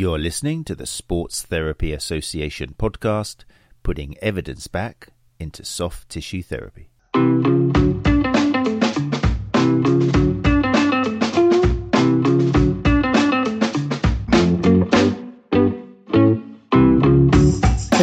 You're listening to the Sports Therapy Association podcast, putting evidence back into soft tissue therapy.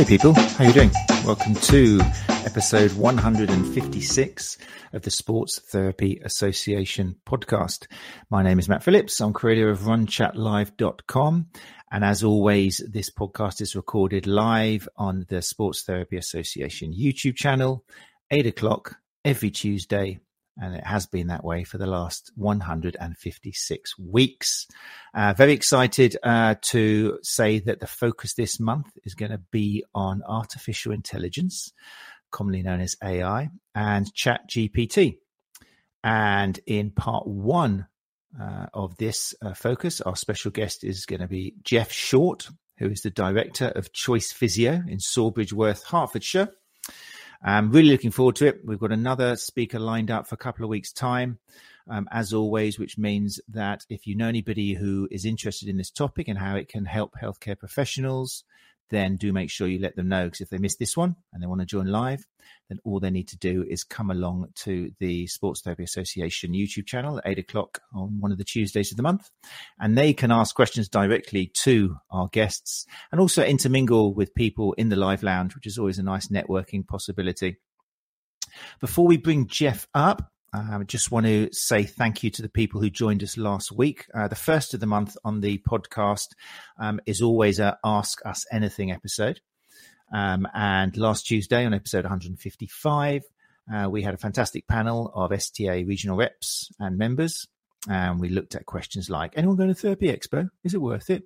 People, how are you doing? Welcome to episode 156 of the Sports Therapy Association podcast. My name is Matt Phillips. I'm creator of runchatlive.com. And as always, this podcast is recorded live on the Sports Therapy Association YouTube channel, eight o'clock every Tuesday and it has been that way for the last 156 weeks. Uh, very excited uh, to say that the focus this month is going to be on artificial intelligence, commonly known as AI, and Chat GPT. And in part one uh, of this uh, focus, our special guest is going to be Geoff Short, who is the director of Choice Physio in Sawbridgeworth, Hertfordshire. I'm really looking forward to it. We've got another speaker lined up for a couple of weeks' time, um, as always, which means that if you know anybody who is interested in this topic and how it can help healthcare professionals, then do make sure you let them know because if they miss this one and they want to join live, then all they need to do is come along to the Sports Therapy Association YouTube channel at eight o'clock on one of the Tuesdays of the month. And they can ask questions directly to our guests and also intermingle with people in the live lounge, which is always a nice networking possibility. Before we bring Geoff up, I um, just want to say thank you to the people who joined us last week. Uh, the first of the month on the podcast um, is always a Ask Us Anything episode. Um, and last Tuesday on episode 155, uh, we had a fantastic panel of STA regional reps and members. And we looked at questions like, anyone going to Therapy Expo? Is it worth it?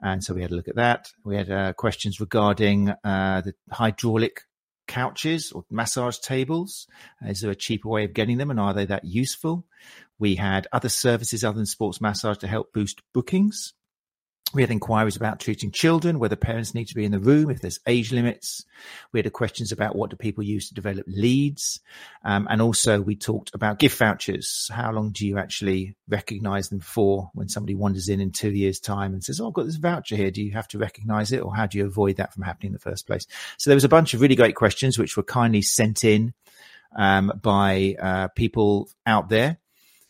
And so we had a look at that. We had uh, questions regarding uh, the hydraulic couches or massage tables? Uh, is there a cheaper way of getting them and are they that useful? We had other services other than sports massage to help boost bookings. We had inquiries about treating children, whether parents need to be in the room, if there's age limits. We had questions about what do people use to develop leads. Um, and also we talked about gift vouchers. How long do you actually recognize them for when somebody wanders in in two years time and says, Oh, I've got this voucher here. Do you have to recognize it or how do you avoid that from happening in the first place? So there was a bunch of really great questions which were kindly sent in um, by uh, people out there.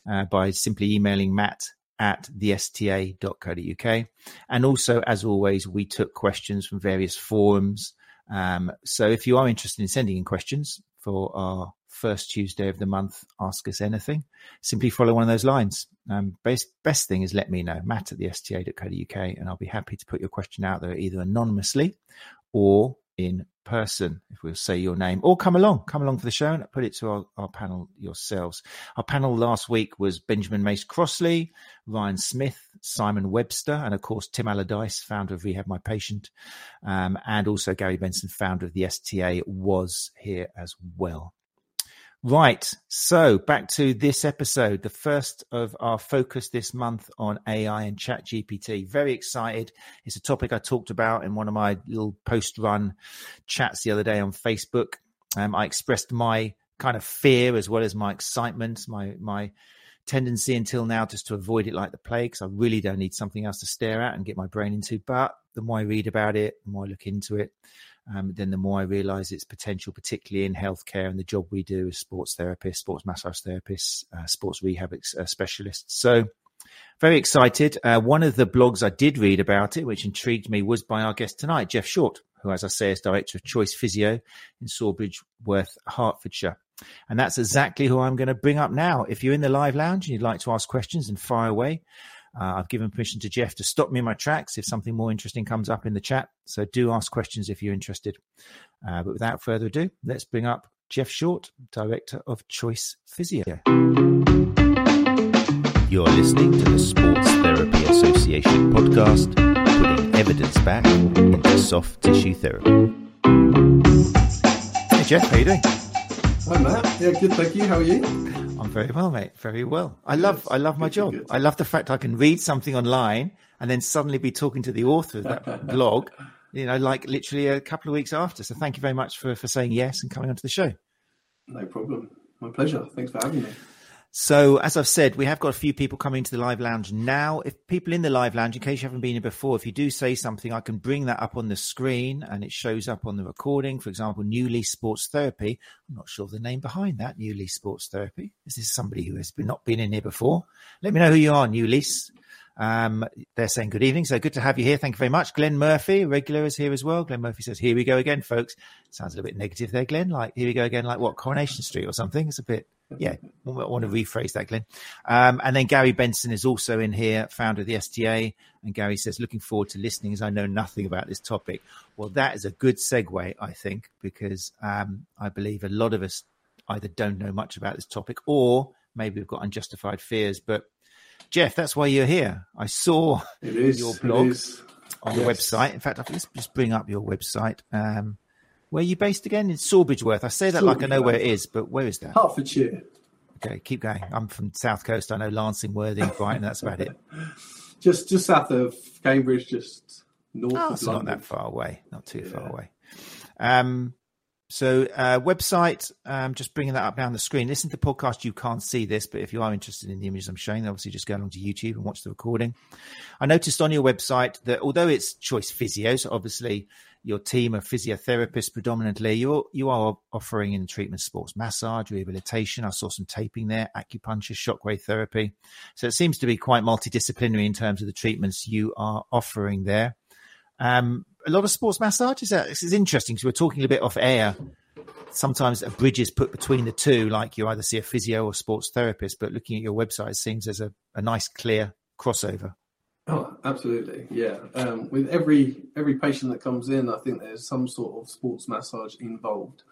Uh, by simply emailing Matt at thesta.co.uk. And also, as always, we took questions from various forums. Um, so if you are interested in sending in questions for our first Tuesday of the month, ask us anything, simply follow one of those lines. Um, best, best thing is let me know, matt at thesta.co.uk, and I'll be happy to put your question out there either anonymously or in person, if we'll say your name, or come along, come along for the show and put it to our, our panel yourselves. Our panel last week was Benjamin Mace Crossley, Ryan Smith, Simon Webster, and of course, Tim Allardyce, founder of Rehab My Patient, um, and also Gary Benson, founder of the STA, was here as well. Right. So back to this episode, the first of our focus this month on AI and chat GPT. Very excited. It's a topic I talked about in one of my little post run chats the other day on Facebook. Um, I expressed my kind of fear as well as my excitement, my, my tendency until now just to avoid it like the plague because I really don't need something else to stare at and get my brain into. But the more I read about it, the more I look into it, um, then the more I realize its potential, particularly in healthcare and the job we do as sports therapists, sports massage therapists, uh, sports rehab ex- uh, specialists. So, very excited. Uh, one of the blogs I did read about it, which intrigued me, was by our guest tonight, Geoff Short, who, as I say, is director of Choice Physio in Sawbridgeworth, Hertfordshire. And that's exactly who I'm going to bring up now. If you're in the live lounge and you'd like to ask questions and fire away, uh, I've given permission to Geoff to stop me in my tracks if something more interesting comes up in the chat. So do ask questions if you're interested. Uh, but without further ado, let's bring up Geoff Short, Director of Choice Physio. You're listening to the Sports Therapy Association podcast, putting evidence back into soft tissue therapy. Hey, Geoff, how you doing? Hi, Matt. Yeah, good, thank you. How are you? I'm very well, mate. Very well. I love I love my job. Good. I love the fact I can read something online and then suddenly be talking to the author of that blog, you know, like literally a couple of weeks after. So thank you very much for, for saying yes and coming onto the show. No problem. My pleasure. Thanks for having me. So, as I've said, we have got a few people coming to the live lounge now. If people in the live lounge, in case you haven't been here before, if you do say something, I can bring that up on the screen and it shows up on the recording. For example, Newly Sports Therapy. I'm not sure of the name behind that, Newly Sports Therapy. Is this somebody who has been, not been in here before? Let me know who you are, New Lease. Um, they're saying good evening. So good to have you here. Thank you very much. Glenn Murphy, regular, is here as well. Glenn Murphy says, here we go again, folks. Sounds a little bit negative there, Glenn. Like, here we go again, like what, Coronation Street or something? It's a bit yeah, I want to rephrase that, Glenn. Um, and then Gary Benson is also in here, founder of the STA. And Gary says, looking forward to listening as I know nothing about this topic. Well, that is a good segue, I think, because um, I believe a lot of us either don't know much about this topic or maybe we've got unjustified fears. But Geoff, that's why you're here. I saw your blog on yes. the website. In fact, let's just bring up your website. Um, where are you based again? In Sawbridgeworth. I say that like I know where it is, but where is that? Hertfordshire. Okay, keep going. I'm from South Coast. I know Lancing, Worthing, Brighton. That's about it. just just south of Cambridge, just north oh, of London. Not that far away. Not too yeah. far away. Um, so uh, website, um, just bringing that up now on the screen. Listen to the podcast. You can't see this, but if you are interested in the images I'm showing, obviously just go along to YouTube and watch the recording. I noticed on your website that although it's Choice Physio, so obviously your team of physiotherapists predominantly. You you are offering in treatment sports massage, rehabilitation. I saw some taping there, acupuncture, shockwave therapy. So it seems to be quite multidisciplinary in terms of the treatments you are offering there. Um, a lot of sports massage. Is this is interesting because we're talking a bit off air. Sometimes a bridge is put between the two, like you either see a physio or sports therapist. But looking at your website, it seems there's a, a nice clear crossover. Oh, absolutely, yeah. Um, with every every patient that comes in, I think there's some sort of sports massage involved.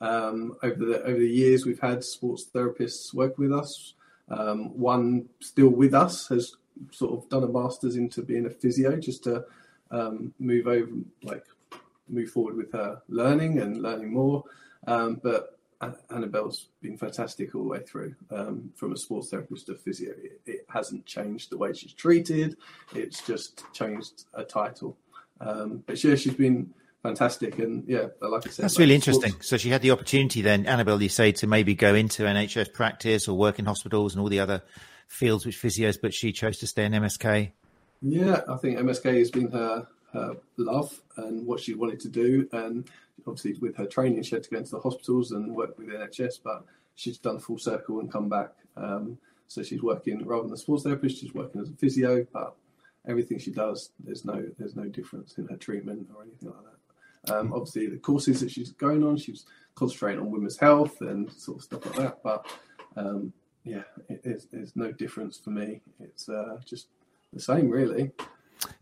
Um, over the over the years, we've had sports therapists work with us. Um, one still with us has sort of done a master's into being a physio, just to um, move over, like move forward with her learning and learning more. Um, but Annabelle's been fantastic all the way through. Um, from a sports therapist to physio, it, it, hasn't changed the way she's treated. It's just changed a title. Um, but yeah, she's been fantastic, and yeah, like I said, that's like really interesting. Sports... So she had the opportunity then, Annabelle, you say, to maybe go into NHS practice or work in hospitals and all the other fields which physios, but she chose to stay in MSK. Yeah, I think MSK has been her her love and what she wanted to do, and obviously with her training, she had to go into the hospitals and work with NHS, but she's done full circle and come back. Um, so she's working rather than a sports therapist, she's working as a physio, but everything she does, there's no there's no difference in her treatment or anything like that. Um, obviously, the courses that she's going on, she's concentrating on women's health and sort of stuff like that. But um, yeah, it, no difference for me. It's uh, just the same, really.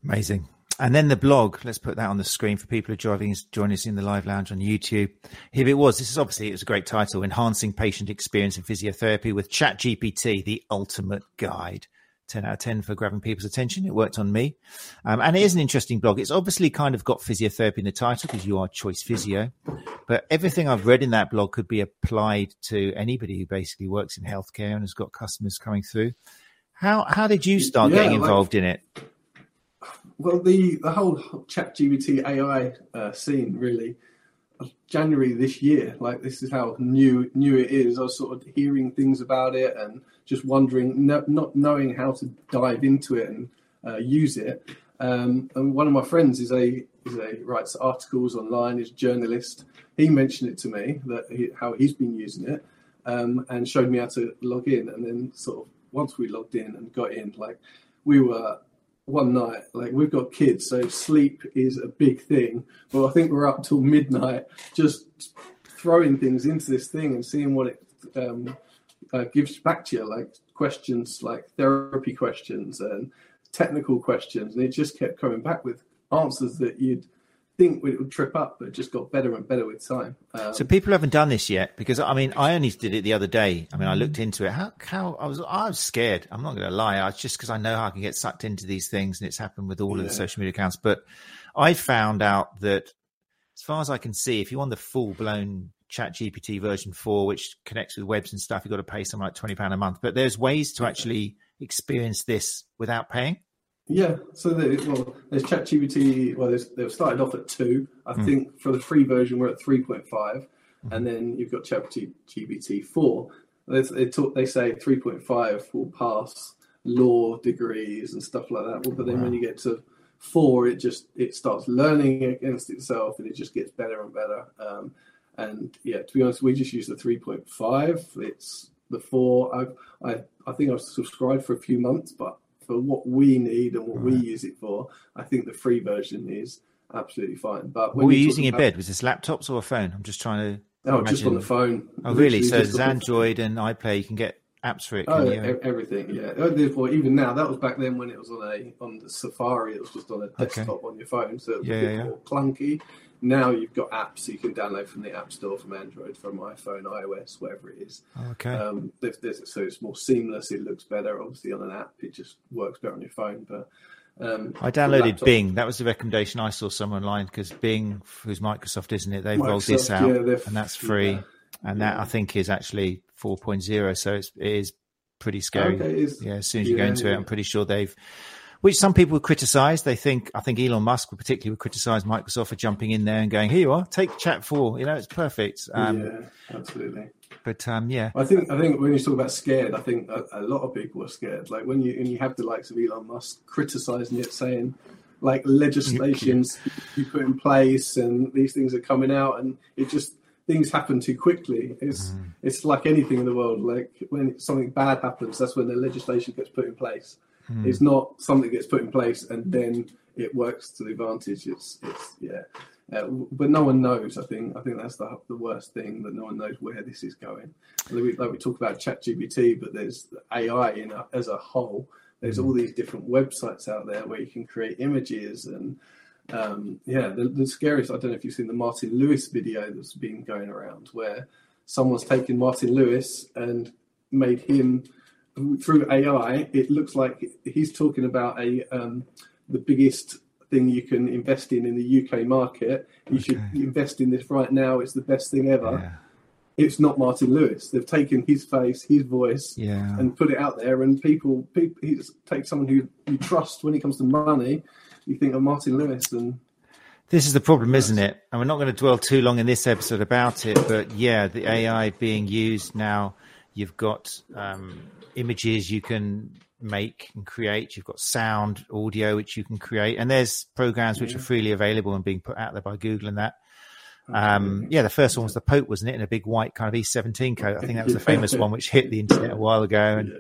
Amazing. And then the blog, let's put that on the screen for people who are driving, join us in the live lounge on YouTube. Here it was. This is obviously, it was a great title, Enhancing Patient Experience in Physiotherapy with ChatGPT, the ultimate guide. 10 out of 10 for grabbing people's attention. It worked on me. Um, and it is an interesting blog. It's obviously kind of got physiotherapy in the title because you are choice physio, but everything I've read in that blog could be applied to anybody who basically works in healthcare and has got customers coming through. How, how did you start yeah, getting involved like, in it? Well, the the whole ChatGPT AI uh, scene really January this year. Like this is how new new it is. I was sort of hearing things about it and just wondering, no, not knowing how to dive into it and uh, use it. Um, and one of my friends is a is a writes articles online. Is a journalist. He mentioned it to me that he, how he's been using it um, and showed me how to log in. And then sort of once we logged in and got in, like we were one night. Like we've got kids, so sleep is a big thing. But I think we're up till midnight just throwing things into this thing and seeing what it um, uh, gives back to you, like questions, like therapy questions and technical questions, and it just kept coming back with answers that you'd think it would trip up, but it just got better and better with time. Um, so people haven't done this yet because I mean I only did it the other day. I mean I looked into it. How how I was I was scared. I'm not going to lie. I was just because I know how I can get sucked into these things, and it's happened with all yeah. of the social media accounts. But I found out that as far as I can see, if you want the full blown Chat GPT version four, which connects with webs and stuff, you've got to pay something like twenty pound a month. But there's ways to actually experience this without paying. Yeah, so the, well, there's ChatGPT. Well, they've started off at two. I mm. think for the free version we're at three point five, mm. and then you've got ChatGPT four. they, they talk. They say 3.5 will pass law degrees and stuff like that. But then when you get to four, it just it starts learning against itself, and it just gets better and better. Um, and yeah, to be honest, we just use the 3.5. It's the four. I've, I I think I've subscribed for a few months, but for what we need and what right. we use it for, I think the free version is absolutely fine. But what were you using in bed? Was this laptops or a phone? I'm just trying to. Oh, imagine. just on the phone. Oh, really? So it's Android and iPlay. You can get apps for it. Oh, you? everything. Yeah. Therefore, even now, that was back then when it was on a on the Safari. It was just on a desktop okay. on your phone, so it was yeah, a bit yeah. more clunky. Now you've got apps you can download from the App Store, from Android, from iPhone, iOS, whatever it is. Okay. Um, there's, there's, so it's more seamless. It looks better, obviously, on an app. It just works better on your phone, but. Um, I downloaded Bing. That was the recommendation I saw somewhere online because Bing, who's Microsoft, isn't it? They've Microsoft, rolled this out, yeah, and that's free. Yeah. And that I think is actually 4.0, so it's, it is pretty scary. Okay, yeah, as soon as you go into it, I'm pretty sure they've, which some people criticize. They think, I think Elon Musk would particularly would criticize Microsoft for jumping in there and going, here you are, take chat four. You know, it's perfect. Um, yeah, absolutely. But um, yeah, I think I think when you talk about scared, I think a, a, lot of people are scared. Like when you when you have the likes of Elon Musk criticizing it, saying like legislations you put in place and these things are coming out, and it just things happen too quickly. It's mm. it's like anything in the world. Like when something bad happens, that's when the legislation gets put in place. Mm. It's not something gets put in place and then it works to the advantage. It's it's yeah. Uh, but no one knows. I think I think that's the the worst thing that no one knows where this is going. Like we, like we talk about ChatGPT, but there's AI in a, as a whole. There's all these different websites out there where you can create images and um, yeah, the, the, scariest. I don't know if you've seen the Martin Lewis video that's been going around, where someone's taken Martin Lewis and made him through AI. It looks like he's talking about a um, the biggest thing you can invest in in the UK market. You okay. should invest in this right now. It's the best thing ever. Yeah. It's not Martin Lewis. They've taken his face, his voice, yeah. and put it out there. And people, people, he's take someone who you trust when it comes to money you think of Martin Lewis and this is the problem, isn't it? And we're not going to dwell too long in this episode about it, but yeah, the AI being used now, you've got um, images you can make and create, you've got sound, audio which you can create, and there's programs which are freely available and being put out there by Google and that. Um, yeah, the first one was the Pope, wasn't it? In a big white kind of E17 coat. I think that was the famous one which hit the internet a while ago. And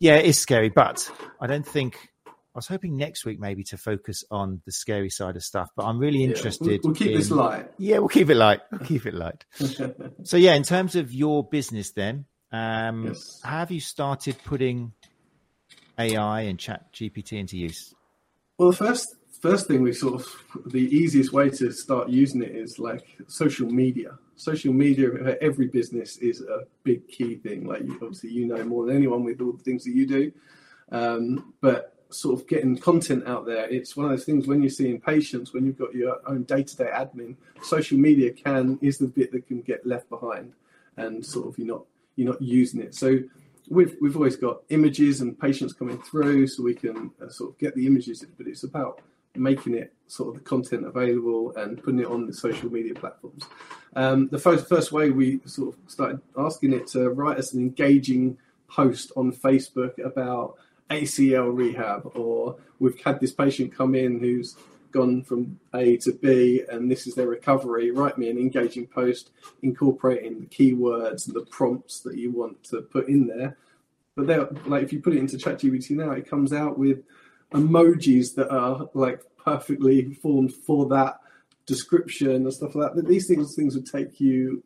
yeah, it is scary, but I don't think I was hoping next week maybe to focus on the scary side of stuff, but I'm really interested. Yeah, we'll, we'll, keep in, this light. Yeah, we'll keep it light. We'll keep it light. so yeah, in terms of your business, then, um, yes. have you started putting AI and Chat GPT into use? Well, the first first thing we sort of the easiest way to start using it is like social media. Social media for every business is a big key thing. Like obviously you know more than anyone with all the things that you do, um, but sort of getting content out there. It's one of those things when you're seeing patients, when you've got your own day-to-day admin, social media can is the bit that can get left behind, and sort of you're not you're not using it. So we've we've always got images and patients coming through, so we can uh, sort of get the images, but it's about making it sort of the content available and putting it on the social media platforms. Um, the first first way we sort of started asking it to write us an engaging post on Facebook about ACL rehab, or we've had this patient come in who's gone from A to B and this is their recovery. Write me an engaging post incorporating the keywords and the prompts that you want to put in there. But there, like if you put it into ChatGPT now, it comes out with emojis that are like perfectly formed for that description and stuff like that. These things things would take you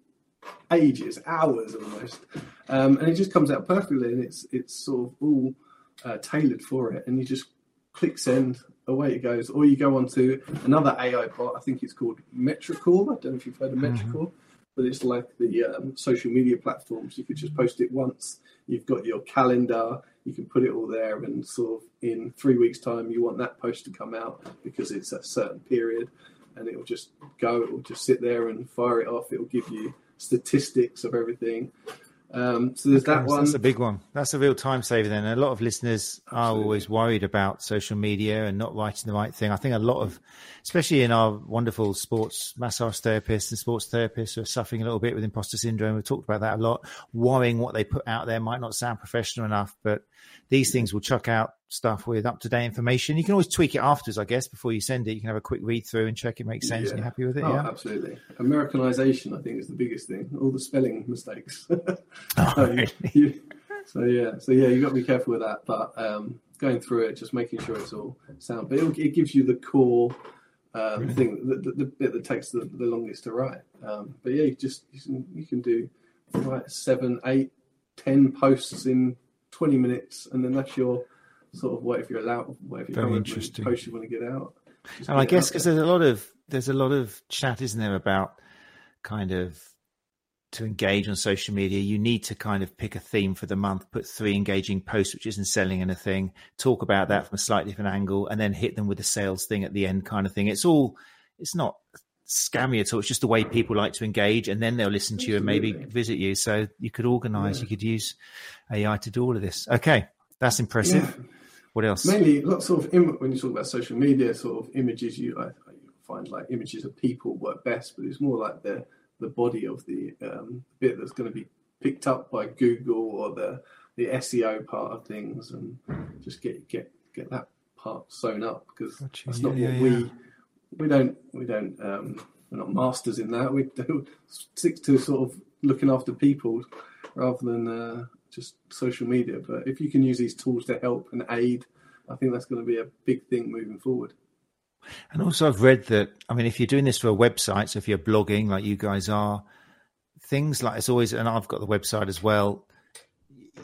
ages, hours almost, um, and it just comes out perfectly. And it's it's sort of all uh, tailored for it, and you just click send, away it goes. Or you go on to another AI bot. I think it's called Metricool. I don't know if you've heard of mm-hmm. Metricool, but it's like the um, social media platforms. You could just post it once. You've got your calendar. You can put it all there, and sort of in three weeks' time, you want that post to come out because it's a certain period, and it will just go. It will just sit there and fire it off. It will give you statistics of everything. Um, so there's that one. That's a big one. That's a real time saver. Then a lot of listeners Absolutely. are always worried about social media and not writing the right thing. I think a lot of, especially in our wonderful sports massage therapists and sports therapists, who are suffering a little bit with imposter syndrome. We've talked about that a lot. Worrying what they put out there might not sound professional enough, but these things will chuck out stuff with up to date information. You can always tweak it afterwards, I guess, before you send it. You can have a quick read through and check it makes sense yeah. and you're happy with it. Oh, yeah, absolutely. Americanization, I think, is the biggest thing. All the spelling mistakes. oh, so, really? you, so yeah, so yeah, you got to be careful with that. But um, going through it, just making sure it's all sound. But it, it gives you the core um, thing, the, the, the, bit that takes the, the longest to write. Um, but yeah, you just you can, you can do like seven, eight, ten posts in 20 minutes, and then that's your sort of whatever you're allowed, whatever Very interesting. post you want to get out. and I guess because there's a lot of there's a lot of chat, isn't there, about kind of to engage on social media, you need to kind of pick a theme for the month, put three engaging posts, which isn't selling anything, talk about that from a slightly different angle, and then hit them with a sales thing at the end, kind of thing. It's all, it's not scammy at all. It's just the way people like to engage, and then they'll listen to you and maybe visit you. So you could organize, yeah. you could use AI to do all of this. Okay, that's impressive. Yeah. What else? Mainly, lots of Im- when you talk about social media, sort of images. You, I, I find like images of people work best, but it's more like the the body of the um, bit that's going to be picked up by Google or the the SEO part of things, and just get get get that part sewn up because gotcha. that's not yeah, what yeah, we we don't we don't um, we're not masters in that. We do stick to sort of looking after people rather than uh, just social media. But if you can use these tools to help and aid, I think that's going to be a big thing moving forward. And also, I've read that. I mean, if you're doing this for a website, so if you're blogging like you guys are, things like it's always, and I've got the website as well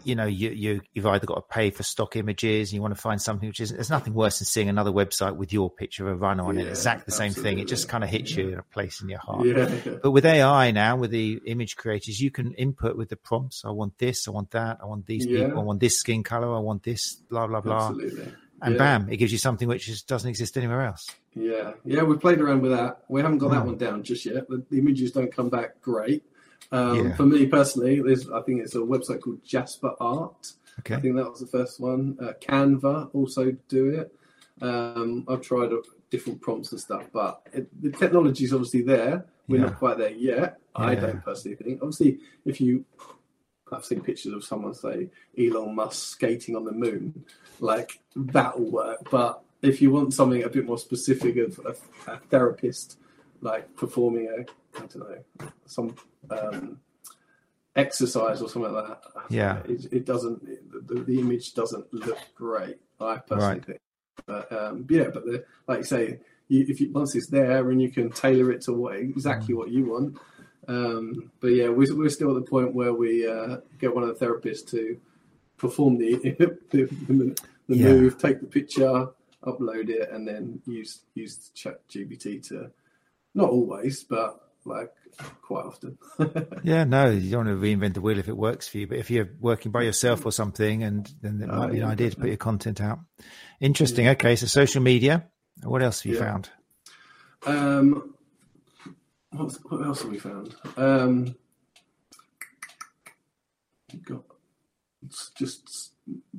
you know you, you you've either got to pay for stock images and you want to find something which is there's nothing worse than seeing another website with your picture of a runner on yeah, it exactly the same thing. It just kind of hits you in a place in your heart. Yeah. but with ai now with the image creators you can input with the prompts. I want this i want that i want these yeah. people i want this skin color i want this blah blah blah. Absolutely. and bam it gives you something which just doesn't exist anywhere else. Yeah. Yeah we've played around with that. We haven't got that hmm. one down just yet the, the images don't come back great um, yeah. For me personally, there's I think it's a website called Jasper Art. Okay. I think that was the first one. Uh, Canva also do it. Um, I've tried different prompts and stuff, but it, the technology is obviously there. We're yeah. not quite there yet. Yeah. I don't personally think. Obviously, if you, I've seen pictures of someone say Elon Musk skating on the moon, like that'll work. But if you want something a bit more specific of a, a therapist, like performing a I don't know, some um, exercise or something like that. Yeah, it, it doesn't. The, the, image doesn't look great. I personally right. think. But um, yeah, but the, like you say, you, if you, once it's there and you can tailor it to what exactly mm. what you want. Um, but yeah, we're, we're still at the point where we uh, get one of the therapists to perform the the, the, the yeah. move, take the picture, upload it, and then use use Chat GPT to not always, but like quite often. yeah, no, you don't want to reinvent the wheel if it works for you. But if you're working by yourself or something, and then it might be an idea to put your content out. Interesting. Yeah. Okay, so social media. What else have you yeah. found? Um, what, what else have we found? Um, got just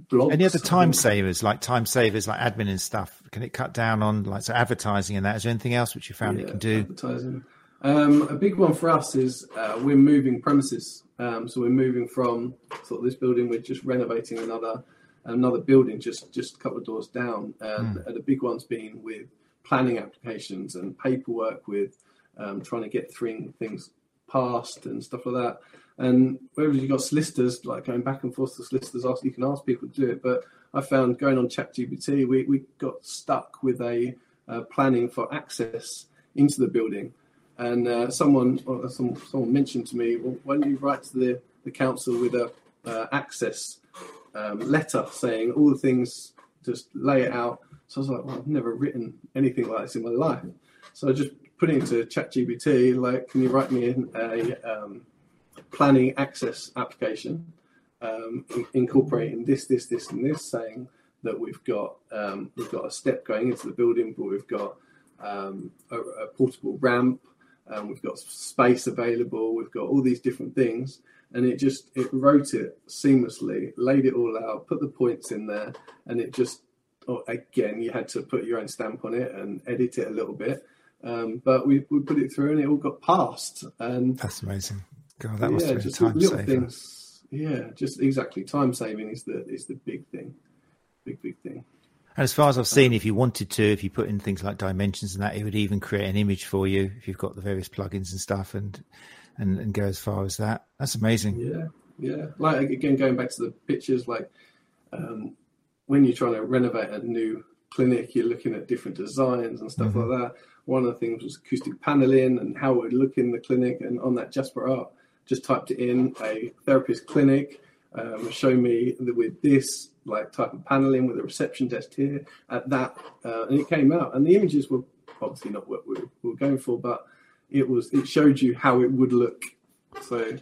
blogs. Any other time savers, like time savers, like admin and stuff? Can it cut down on like so advertising and that? Is there anything else which you found it can do? Advertising. Um, a big one for us is uh, we're moving premises. Um, so we're moving from sort of this building. We're just renovating another another building just just a couple of doors down. And, mm. and the big one's been with planning applications and paperwork with um, trying to get through things passed and stuff like that. And wherever you've got solicitors, like going back and forth to solicitors, ask, you can ask people to do it. But I found going on ChatGPT, we, we got stuck with a uh, planning for access into the building. And uh, someone, some, someone mentioned to me, well, why don't you write to the, the council with a uh, access um, letter saying all the things, just lay it out. So I was like, well, I've never written anything like this in my life. So I just put it into ChatGPT, like, can you write me in a um, planning access application, um, incorporating this, this, this, and this, saying that we've got um, we've got a step going into the building, but we've got um, a, a, portable ramp, um, we've got space available, we've got all these different things, and it just it wrote it seamlessly, laid it all out, put the points in there, and it just oh, again you had to put your own stamp on it and edit it a little bit. Um, but we, we put it through and it all got passed. And that's amazing. God, that must yeah, have been time little saver. Things, yeah, just exactly. Time saving is the is the big thing, big big thing. And as far as I've seen, if you wanted to, if you put in things like dimensions and that, it would even create an image for you if you've got the various plugins and stuff, and and and go as far as that. That's amazing. Yeah, yeah. Like again, going back to the pictures, like um, when you're trying to renovate a new clinic, you're looking at different designs and stuff mm-hmm. like that. One of the things was acoustic paneling and how it would look in the clinic. And on that Jasper Art, just typed it in a therapist clinic. Um, show me that with this like type of paneling with a reception desk here at that, uh, and it came out. And the images were obviously not what we were going for, but it was it showed you how it would look. So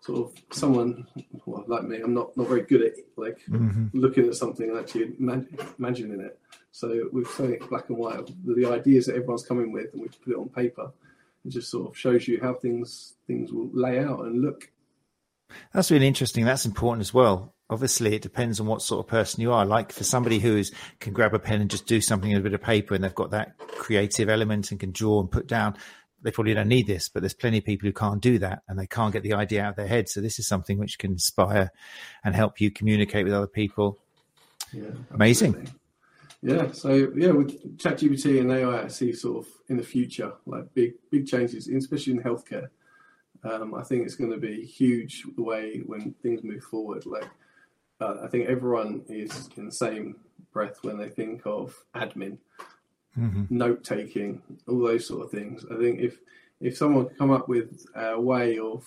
sort of someone well, like me, I'm not not very good at like mm-hmm. looking at something and actually imagining it. So we've shown it black and white, the, the ideas that everyone's coming with, and we put it on paper. It just sort of shows you how things things will lay out and look. That's really interesting. That's important as well. Obviously, it depends on what sort of person you are. Like for somebody who is can grab a pen and just do something in a bit of paper, and they've got that creative element and can draw and put down they probably don't need this, but there's plenty of people who can't do that and they can't get the idea out of their head. So this is something which can inspire and help you communicate with other people. Yeah, amazing. Absolutely. Yeah, so yeah, with ChatGPT and AI, I see sort of in the future like big big changes, especially in healthcare. Um, I think it's going to be huge the way when things move forward. Like, uh, I think everyone is in the same breath when they think of admin mm-hmm. note taking, all those sort of things. I think if if someone could come up with a way of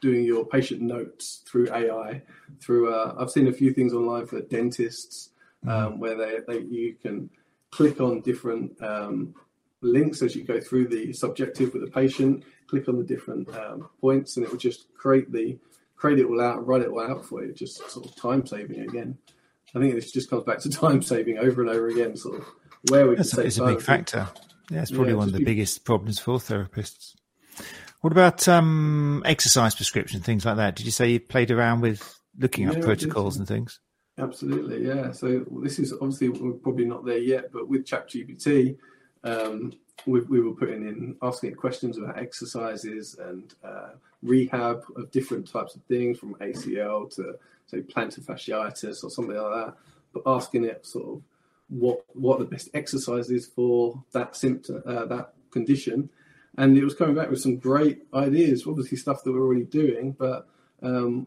doing your patient notes through AI, through uh, I've seen a few things online for dentists mm-hmm. um, where they, they you can click on different um, links as you go through the subjective with the patient. Click on the different um, points, and it will just create the create it all out write it all out for you. Just sort of time saving again. I think this just comes back to time saving over and over again. Sort of where we That's it's a big factor. Yeah, it's probably yeah, one of the be... biggest problems for therapists. What about um, exercise prescription, things like that? Did you say you played around with looking at protocols and things? Absolutely, yeah. So this is obviously we're probably not there yet, but with ChatGPT, um, we, we, were putting in asking it questions about exercises and uh, rehab of different types of things, from ACL to say plantar fasciitis or something like that. But asking it sort of what what the best exercise is for that symptom, uh, that condition, and it was coming back with some great ideas. Obviously, stuff that we're already doing, but um,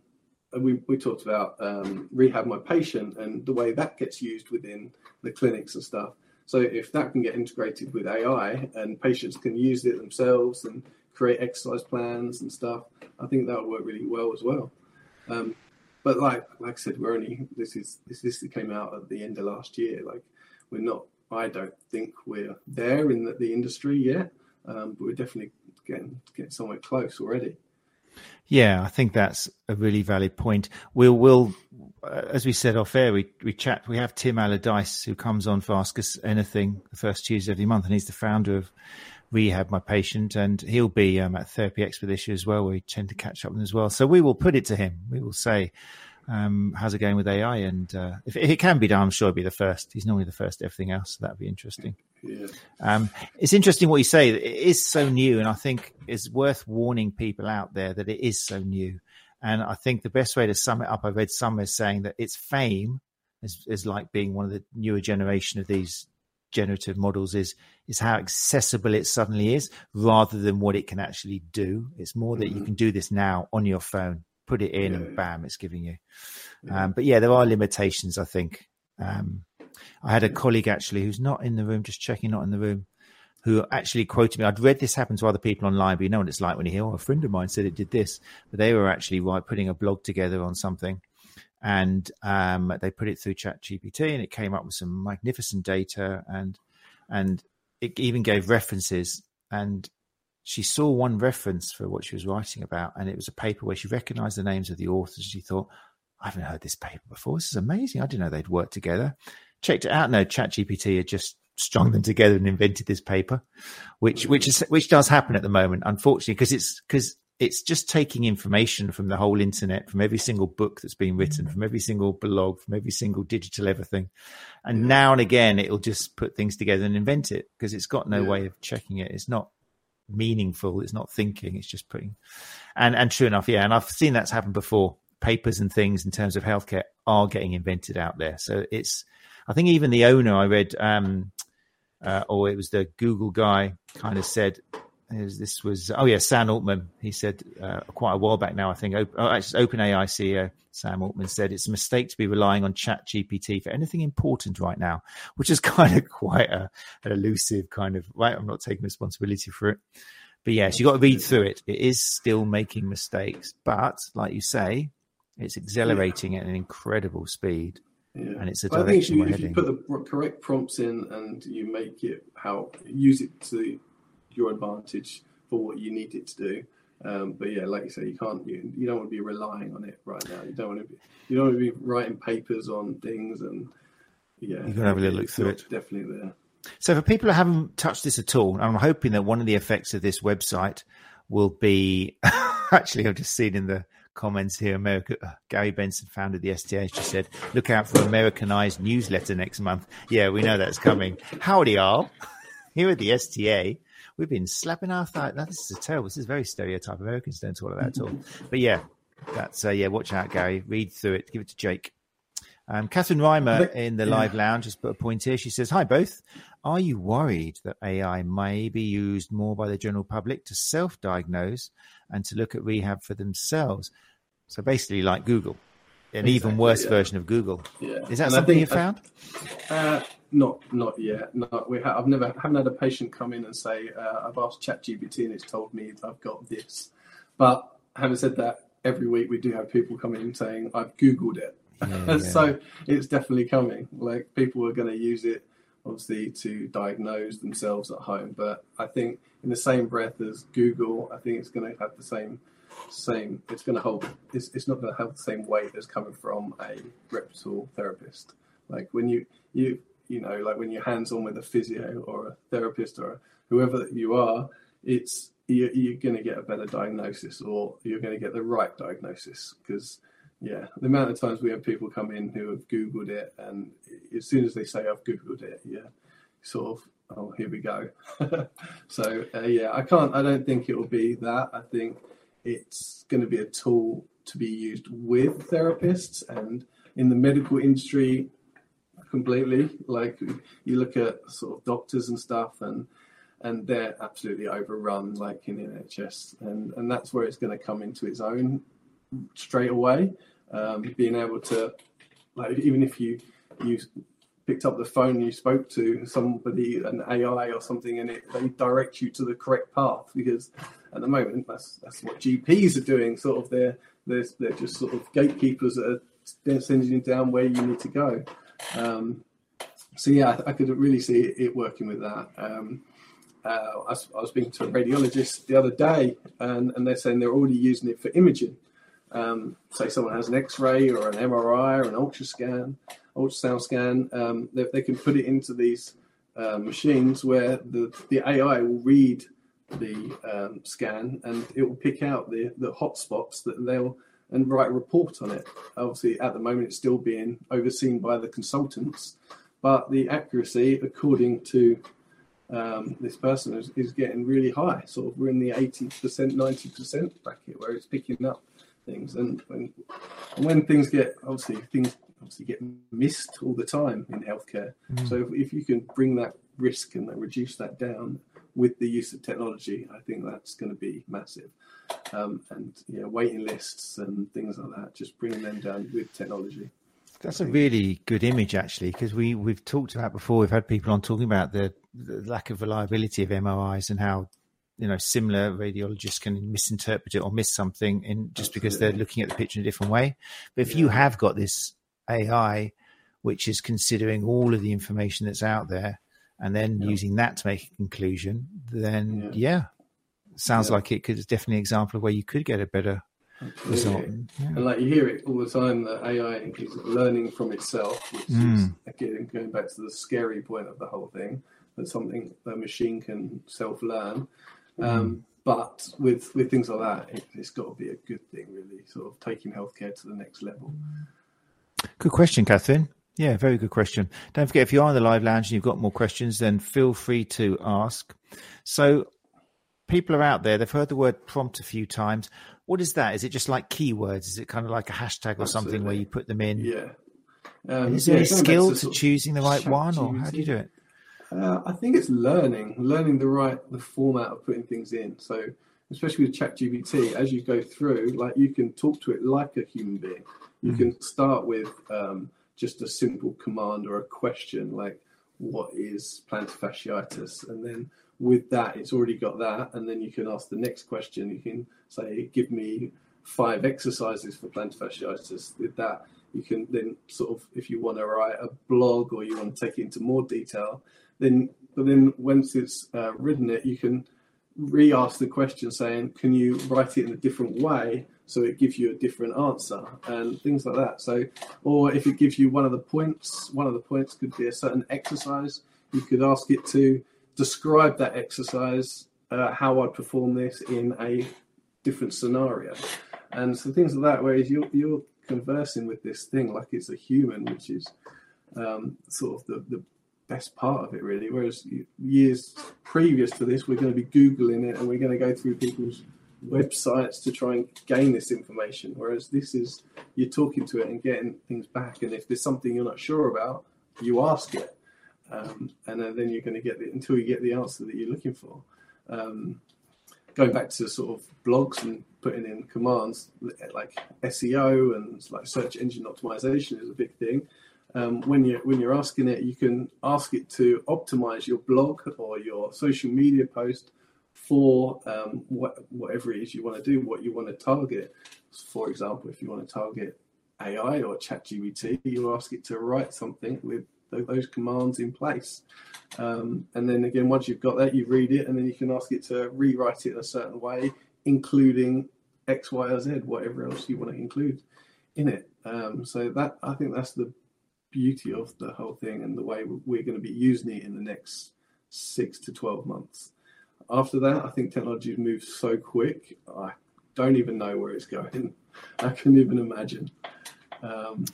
we we talked about um, rehab my patient and the way that gets used within the clinics and stuff. So if that can get integrated with AI and patients can use it themselves and create exercise plans and stuff, I think that would work really well as well. Um, but like like I said, we're only this is this this came out at the end of last year. Like we're not. I don't think we're there in the, the industry yet, um, but we're definitely getting getting somewhere close already. Yeah, I think that's a really valid point. We'll, we'll, uh, as we said off air, we, we chat, we have Tim Allardyce who comes on for Ask Us Anything the first Tuesday of the month, and he's the founder of Rehab My Patient, and he'll be um, at Therapy Expo this year as well. We tend to catch up with him as well. So we will put it to him. We will say, um, how's it going with AI? And uh, if, if, it can be done, I'm sure it'll be the first. He's normally the first everything else. So that'd be interesting. Yeah. Um, it's interesting what you say. It is so new, and I think it's worth warning people out there that it is so new. And I think the best way to sum it up, I read somewhere saying that its fame is, is like being one of the newer generation of these generative models is is how accessible it suddenly is rather than what it can actually do it's more that mm-hmm. you can do this now on your phone put it in yeah, and bam it's giving you yeah. Um, but yeah there are limitations i think um, i had a colleague actually who's not in the room just checking not in the room who actually quoted me. I'd read this happen to other people online but you know what it's like when you hear oh a friend of mine said it did this. But they were actually right putting a blog together on something and um, they put it through chat gpt and it came up with some magnificent data and and it even gave references and she saw one reference for what she was writing about and it was a paper where she recognized the names of the authors. She thought i haven't heard this paper before. This is amazing. I didn't know they'd worked together checked it out no ChatGPT had just strung them together and invented this paper which which is which does happen at the moment unfortunately because it's because it's just taking information from the whole internet, from every single book that's been written, mm. from every single blog, from every single digital everything. And now and again, it'll just put things together and invent it because it's got no Yeah. way of checking it. It's not meaningful. It's not thinking. It's just putting, and, and true enough. Yeah. And I've seen that's happened before. Papers and things in terms of healthcare are getting invented out there. So it's, I think even the owner I read, um, uh, or it was the Google guy kind of said, is this was oh yeah Sam Altman he said uh, quite a while back now I think oh, actually OpenAI CEO Sam Altman said it's a mistake to be relying on Chat GPT for anything important right now, which is kind of quite a, an elusive kind of right. I'm not taking responsibility for it, but yes, you got to read through it. It is still making mistakes, but like you say, it's accelerating at an incredible speed, Yeah. and it's a I think if direction you, if you put the correct prompts in and you make it how use it to your advantage for what you need it to do. Um, but yeah, like you say, you can't. You, you don't want to be relying on it right now. You don't want to be. You don't want to be writing papers on things and yeah. You can have a little look through it. Definitely there. So for people who haven't touched this at all, I'm hoping that one of the effects of this website will be actually I've just seen in the comments here America uh, Gary Benson founder of the STA she said look out for Americanized newsletter next month. Yeah, we know that's coming. Howdy all. Here at the STA, we've been slapping our thigh. Now, this is a terrible. This is very stereotype. Americans don't talk like that at all. But yeah, that's uh, yeah. Watch out, Gary. Read through it. Give it to Jake. Um, Catherine Reimer in the live lounge has put a point here. She says, Hi, both. Are you worried that AI may be used more by the general public to self diagnose and to look at rehab for themselves? So basically, like Google, an even worse yeah. version of Google. Yeah. Is that And something you think- I- found? Uh, not not yet. No, we ha- I've never haven't had a patient come in and say uh, I've asked ChatGPT and it's told me I've got this. But having said that, every week we do have people coming in saying I've googled it. Yeah, so it's definitely coming. Like people are going to use it obviously to diagnose themselves at home. But I think in the same breath as Google, I think it's going to have the same same. It's going to hold. It's, it's not going to have the same weight as coming from a reputable therapist. Like when you you you know like when you're hands on with a physio or a therapist or whoever you are, it's you're, you're going to get a better diagnosis or you're going to get the right diagnosis because yeah, the amount of times we have people come in who have Googled it, and as soon as they say I've Googled it, yeah, sort of, oh, here we go. so uh, yeah, I can't. I don't think it will be that. I think it's going to be a tool to be used with therapists and in the medical industry completely. Like you look at sort of doctors and stuff, and and they're absolutely overrun, like in NHS, and and that's where it's going to come into its own straight away. Um, being able to, like, even if you you picked up the phone and you spoke to somebody, an AI or something, and it they direct you to the correct path because at the moment that's that's what GPs are doing. Sort of they're they're, they're just sort of gatekeepers that are sending you down where you need to go. Um, so yeah, I, I could really see it, working with that. Um, uh, I, was, I was speaking to a radiologist the other day, and, and they're saying they're already using it for imaging. Um, say someone has an X-ray or an MRI or an ultrascan, ultrasound scan, um, they, they can put it into these uh, machines where the, the AI will read the um, scan and it will pick out the, the hot spots that they'll and write a report on it. Obviously, at the moment, it's still being overseen by the consultants, but the accuracy, according to um, this person, is, is getting really high. Sort of, we're in the eighty percent, ninety percent bracket where it's picking up things, and when and when things get obviously things obviously get missed all the time in healthcare. So if, if you can bring that risk and reduce that down with the use of technology, I think that's going to be massive. Um, and yeah, waiting lists and things like that, just bringing them down with technology. That's a really good image, actually, because we we've talked about before. We've had people on talking about the, the lack of reliability of MRIs and how you know similar radiologists can misinterpret it or miss something in just because they're looking at the picture in a different way. But if you have got this AI, which is considering all of the information that's out there and then Yeah. using that to make a conclusion, then yeah, Yeah. sounds Yeah. like it could it's definitely an example of where you could get a better result. Absolutely. Yeah. And like you hear it all the time that AI is learning from itself, which is Mm. again going back to the scary point of the whole thing that something a machine can self learn. Um, Mm. but with with things like that, it, has got to be a good thing, really. Sort of taking healthcare to the next level. Good question, Catherine. Yeah, very good question. Don't forget, if you are in the live lounge and you've got more questions, then feel free to ask. So, people are out there, they've heard the word prompt a few times. What is that? Is it just like keywords? Is it kind of like a hashtag or Absolutely. something where you put them in? Yeah. Um, is there yeah, any skill to, to choosing the right one, or how do you do it? Uh, I think it's learning, learning the right the format of putting things in. So, especially with ChatGPT, as you go through, like you can talk to it like a human being. You mm-hmm. can start with um, just a simple command or a question like, "What is plantar fasciitis?" and then with that, it's already got that, and then you can ask the next question. You can say, "Give me five exercises for plantar fasciitis." With that, you can then sort of, if you want to write a blog or you want to take it into more detail, then but then once it's uh, written it, you can re-ask the question saying, "Can you write it in a different way?" So it gives you a different answer and things like that. So, or if it gives you one of the points, one of the points could be a certain exercise. You could ask it to describe that exercise, uh, how I'd perform this in a different scenario, and so things like that. Whereas you're you're conversing with this thing like it's a human, which is um, sort of the, the best part of it, really. Whereas years previous to this, we're going to be Googling it and we're going to go through people's websites to try and gain this information. Whereas this is you're talking to it and getting things back. And if there's something you're not sure about, you ask it. Um, and then you're going to get it until you get the answer that you're looking for. Um, going back to sort of blogs and putting in commands like SEO and like search engine optimization is a big thing um, when you when you're asking it, you can ask it to optimize your blog or your social media post for um, what, whatever it is you want to do, what you want to target. For example, if you want to target AI or ChatGPT, you ask it to write something with those commands in place. Um, and then again, once you've got that, you read it, and then you can ask it to rewrite it in a certain way, including X, Y, or Z, whatever else you want to include in it. Um, so that I think that's the beauty of the whole thing and the way we're going to be using it in the next six to 12 months. After that, I think technology moves so quick, I don't even know where it's going. I couldn't even imagine. Um,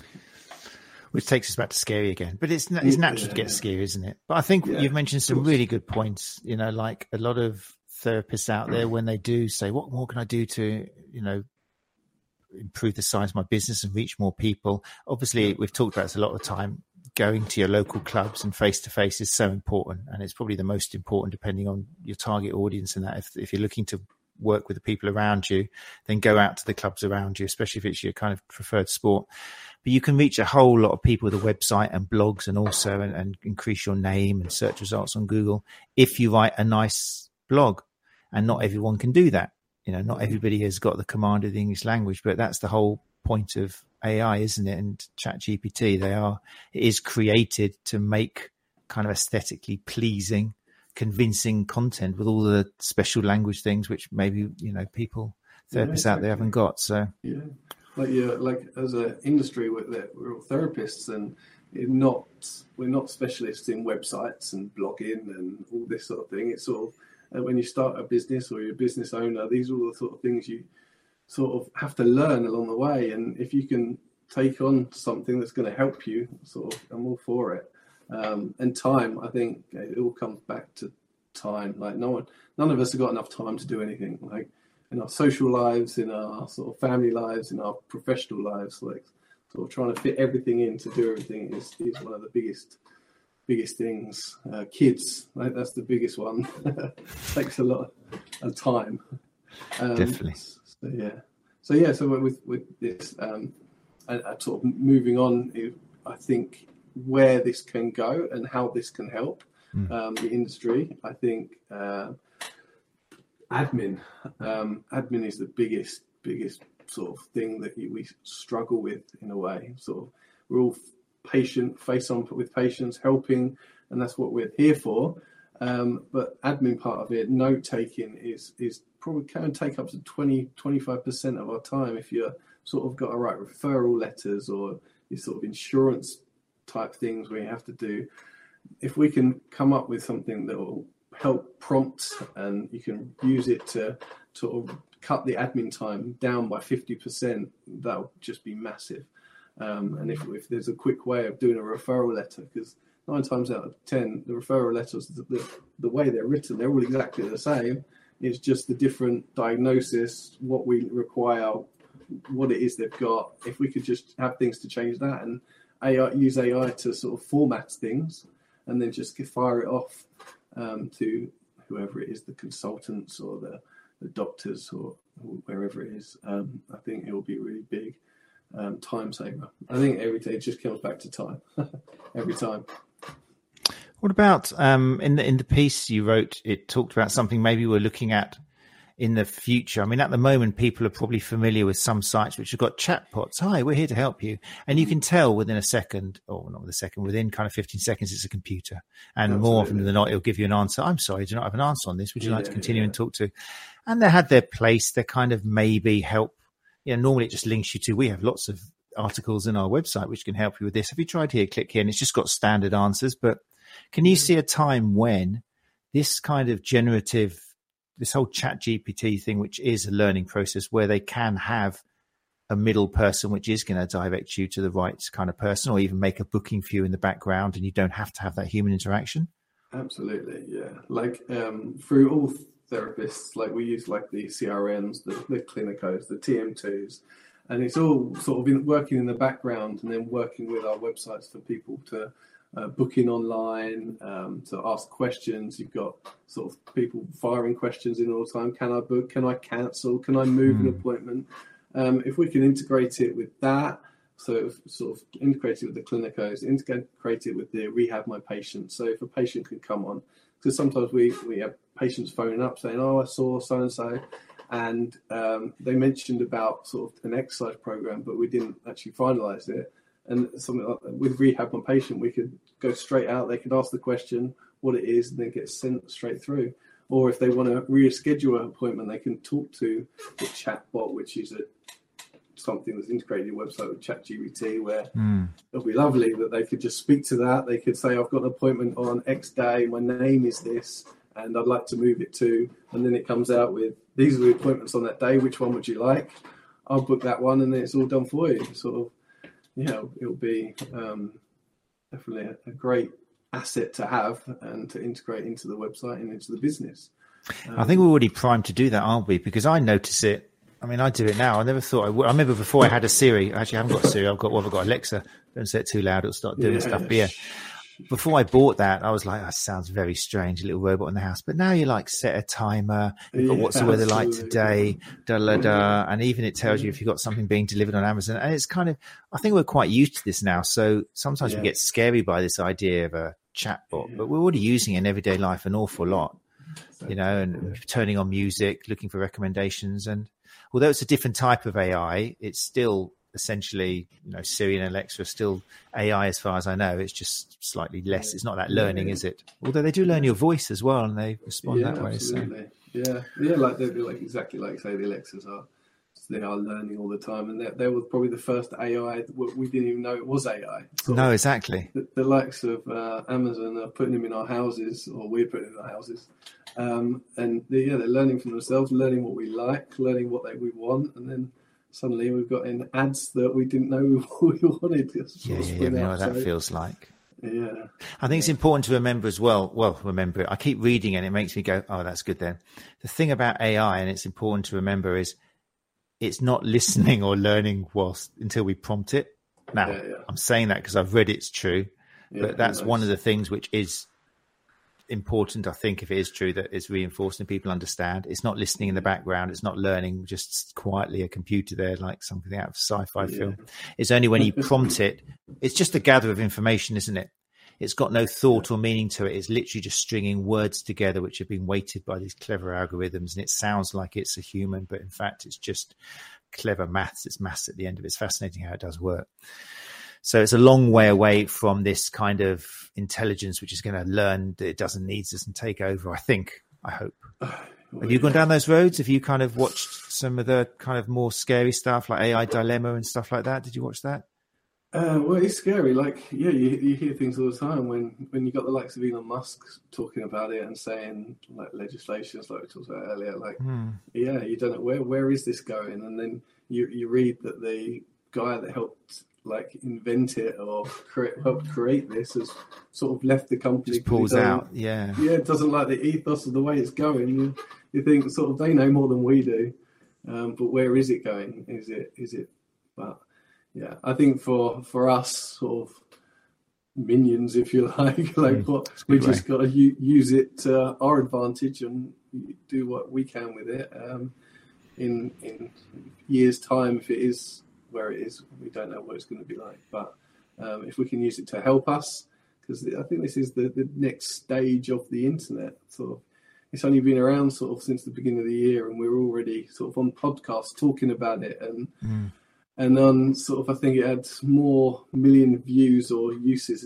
Which takes us back to scary again, but it's it's natural yeah, to get scary, isn't it? But I think yeah, you've mentioned some really good points. You know, like a lot of therapists out there when they do say, "What more can I do to, you know, improve the size of my business and reach more people. Obviously, we've talked about this a lot of the time. Going to your local clubs and face to face is so important, and it's probably the most important depending on your target audience. And that, if if you're looking to work with the people around you, then go out to the clubs around you, especially if it's your kind of preferred sport. But you can reach a whole lot of people with a website and blogs, and also and, and increase your name and search results on Google if you write a nice blog. And not everyone can do that you know, not everybody has got the command of the English language, but that's the whole point of AI, isn't it? And Chat GPT, they are, it is created to make kind of aesthetically pleasing, convincing content with all the special language things, which maybe, you know, people, therapists yeah, exactly. out there haven't got. So, yeah, like, yeah, like as an industry, we're, we're all therapists and not, we're not specialists in websites and blogging and all this sort of thing. It's all, uh, when you start a business or you're a business owner, these are all the sort of things you sort of have to learn along the way. And if you can take on something that's going to help you, sort of, I'm all for it. Um, and time, I think it all comes back to time. Like no one, none of us have got enough time to do anything. Like in our social lives, in our sort of family lives, in our professional lives, like sort of trying to fit everything in to do everything is, is one of the biggest biggest things. Uh, kids, right? That's the biggest one. Takes a lot of time. Um, Definitely. So yeah. So yeah. So with with this, um, and, and sort of moving on, I think where this can go and how this can help mm. um, the industry. I think uh, admin, um, admin is the biggest biggest sort of thing that we struggle with in a way. Sort of, we're all patient, face on with patients, helping, and that's what we're here for. Um, but admin part of it, note taking, is is probably can take up to 20 25% of our time if you're sort of got to write referral letters or your sort of insurance type things where you have to do. If we can come up with something that will help prompts, and you can use it to sort of cut the admin time down by 50%, that'll just be massive. Um, and if, if there's a quick way of doing a referral letter, because nine times out of 10, the referral letters, the, the, the way they're written, they're all exactly the same. It's just the different diagnosis, what we require, what it is they've got. If we could just have things to change that and AI, use AI to sort of format things and then just fire it off um, to whoever it is, the consultants or the, the doctors or wherever it is, um, I think it will be really big um, time saver. I think every day it just comes back to time every time. What about um, in the in the piece you wrote? It talked about something maybe we're looking at in the future. I mean, at the moment, people are probably familiar with some sites which have got chatbots. Hi, we're here to help you, and you can tell within a second, or not with a second, within kind of fifteen seconds, it's a computer, and Absolutely. more often than not, it'll give you an answer. I'm sorry, I do not have an answer on this. Would you yeah, like to continue yeah. and talk to? And they had their place. They kind of maybe help. You know, normally it just links you to. We have lots of articles in our website which can help you with this. Have you tried here? Click here, and it's just got standard answers, but can you see a time when this kind of generative, this whole chat GPT thing, which is a learning process where they can have a middle person which is going to direct you to the right kind of person or even make a booking for you in the background and you don't have to have that human interaction? Absolutely, yeah. Like um, through all therapists, like we use like the CRMs, the, the Clinikos, the TM2s, and it's all sort of been working in the background and then working with our websites for people to uh, booking online um, to ask questions. You've got sort of people firing questions in all the time. Can I book? Can I cancel? Can I move mm. an hmm. appointment? Um, if we can integrate it with that, so sort of integrated with the Clinikos, integrate it with the rehab my patient. So if a patient can come on, because sometimes we, we have patients phoning up saying, "Oh, I saw so and so," and um, they mentioned about sort of an exercise program, but we didn't actually finalise it and something like with Rehab My Patient, we could go straight out. They could ask the question what it is, and then get sent straight through. Or if they want to reschedule an appointment, they can talk to the chatbot, which is a something that's integrated in your website with ChatGPT, where mm. it'll be lovely that they could just speak to that. They could say, "I've got an appointment on X day. My name is this, and I'd like to move it to." And then it comes out with these are the appointments on that day. Which one would you like? I'll book that one, and then it's all done for you. Sort of you know, it'll be um, definitely a, a, great asset to have and to integrate into the website and into the business. Um, I think we're already primed to do that, aren't we? Because I notice it. I mean, I do it now. I never thought I would. I remember before I had a Siri. Actually, I haven't got a Siri. I've got what well, I've got Alexa. Don't say it too loud; it'll start doing yeah, stuff. But yeah, before I bought that, I was like, that sounds very strange, a little robot in the house. But now you like set a timer, you've got yeah, what's the weather like today, da da da, and even it tells you if you've got something being delivered on Amazon. And it's kind of, I think we're quite used to this now. So sometimes yeah. we get scary by this idea of a chatbot, but we're already using it in everyday life an awful lot, you know, and turning on music, looking for recommendations. And although it's a different type of AI, it's still essentially, you know, Siri and Alexa are still AI as far as I know. It's just slightly less. It's not that learning, yeah. is it? Although they do learn your voice as well, and they respond yeah, that way. Absolutely. So. Yeah, yeah, like they're like exactly like say the Alexas are. They are learning all the time, and they were probably the first AI. We didn't even know it was AI. no, exactly. The, the, likes of uh, Amazon are putting them in our houses, or we're putting them in our houses, um, and they, yeah, they're learning from themselves, learning what we like, learning what they, we want, and then suddenly we've got in ads that we didn't know we wanted. Yeah, yeah, yeah, you know what that feels like. Yeah. I think it's important to remember as well. Well, remember it. I keep reading and it makes me go, oh, that's good then. The thing about AI, and it's important to remember, is it's not listening or learning whilst until we prompt it. Now, yeah, yeah. I'm saying that because I've read it's true, but that's nice. one of the things which is important, I think, if it is true that it's reinforcing people understand. It's not listening in the background. It's not learning just quietly a computer there like something out of sci-fi yeah. film. It's only when you prompt it. It's just a gather of information, isn't it? It's got no thought or meaning to it. It's literally just stringing words together, which have been weighted by these clever algorithms. And it sounds like it's a human, but in fact, it's just clever maths. It's maths at the end of it. It's fascinating how it does work. So it's a long way away from this kind of intelligence, which is going to learn that it doesn't need us and take over. I think. I hope. Have you gone down those roads? Have you kind of watched some of the kind of more scary stuff like AI Dilemma and stuff like that? Did you watch that? Uh, well, it's scary. Like, yeah, you, you hear things all the time when, when you got the likes of Elon Musk talking about it and saying like legislations, like we talked about earlier. Like, Hmm. yeah, you don't know where where is this going, and then you you read that the guy that helped like invent it or create, helped create this has sort of left the company. Just pulls out. Yeah. Yeah, it doesn't like the ethos of the way it's going. You, you think sort of they know more than we do, um, but where is it going? Is it is it? But yeah, I think for for us sort of minions, if you like, like Mm, what we just got to u- use it to our advantage and do what we can with it. Um, in in years' time, if it is where it is, we don't know what it's going to be like. But um, if we can use it to help us, because I think this is the, the next stage of the internet. Sort of, it's only been around sort of since the beginning of the year, and we're already sort of on podcasts talking about it, and Mm. and on sort of I think it had more million views or uses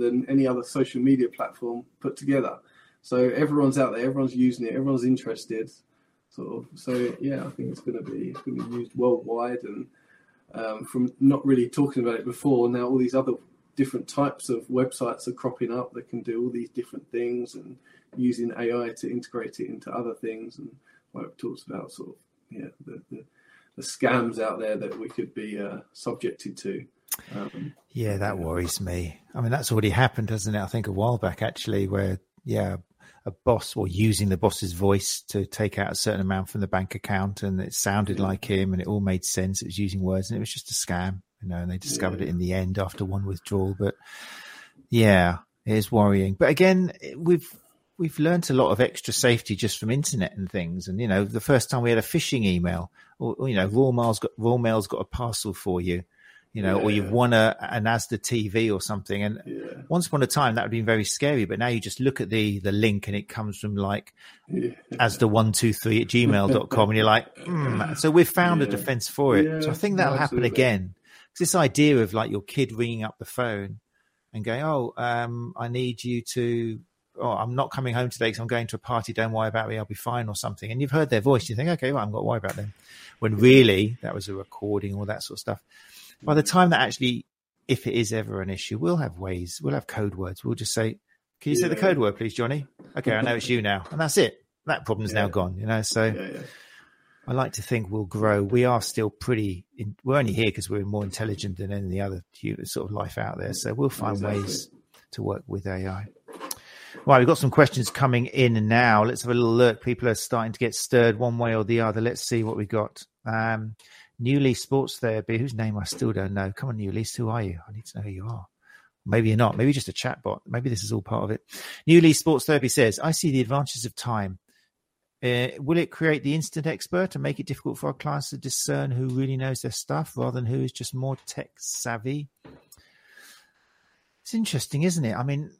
than any other social media platform put together. So everyone's out there, everyone's using it, everyone's interested. Sort of, so yeah, I think it's going to be it's going to be used worldwide, and um, from not really talking about it before, now all these other different types of websites are cropping up that can do all these different things and using AI to integrate it into other things, and we talked about, sort of yeah, the, the the scams out there that we could be uh, subjected to. Um, Yeah, that worries me. I mean, that's already happened, hasn't it? I think a while back, actually, where, yeah, a boss or using the boss's voice to take out a certain amount from the bank account and it sounded mm. like him and it all made sense. It was using words and it was just a scam, you know, and they discovered it in the end after one withdrawal. But yeah, it is worrying. But again, we've, we've learned a lot of extra safety just from internet and things. And, you know, the first time we had a phishing email or, or, you know, Royal Mail's got, Royal Mail's got a parcel for you, you know, or you've won a, an Asda TV or something. And yeah, once upon a time that would be very scary, but now you just look at the, the link and it comes from like yeah, asda123 at gmail.com and you're like, mm. so we've found a defense for it. so I think that'll happen again. this idea of like your kid ringing up the phone and going, oh, um, I need you to, oh, I'm not coming home today because I'm going to a party. Don't worry about me. I'll be fine or something. And you've heard their voice. You think, okay, well, I'm not worry about them. When really that was a recording, all that sort of stuff. By the time that actually, if it is ever an issue, we'll have ways, we'll have code words. We'll just say, can you say the code word, please, Johnny? Okay, I know it's you now. And that's it. That problem's now gone, you know? So yeah, yeah. I like to think we'll grow. We are still pretty, in, we're only here because we're more intelligent than any other sort of life out there. So we'll find Exactly. ways to work with AI. Right, we've got some questions coming in now. Let's have a little look. People are starting to get stirred one way or the other. Let's see what we've got. Um, Newly Sports Therapy, whose name I still don't know. Come on, Newly, who are you? I need to know who you are. Maybe you're not. Maybe just a chatbot. Maybe this is all part of it. Newly Sports Therapy says, I see the advantages of time. Uh, will it create the instant expert and make it difficult for our clients to discern who really knows their stuff rather than who is just more tech savvy? It's interesting, isn't it? I mean,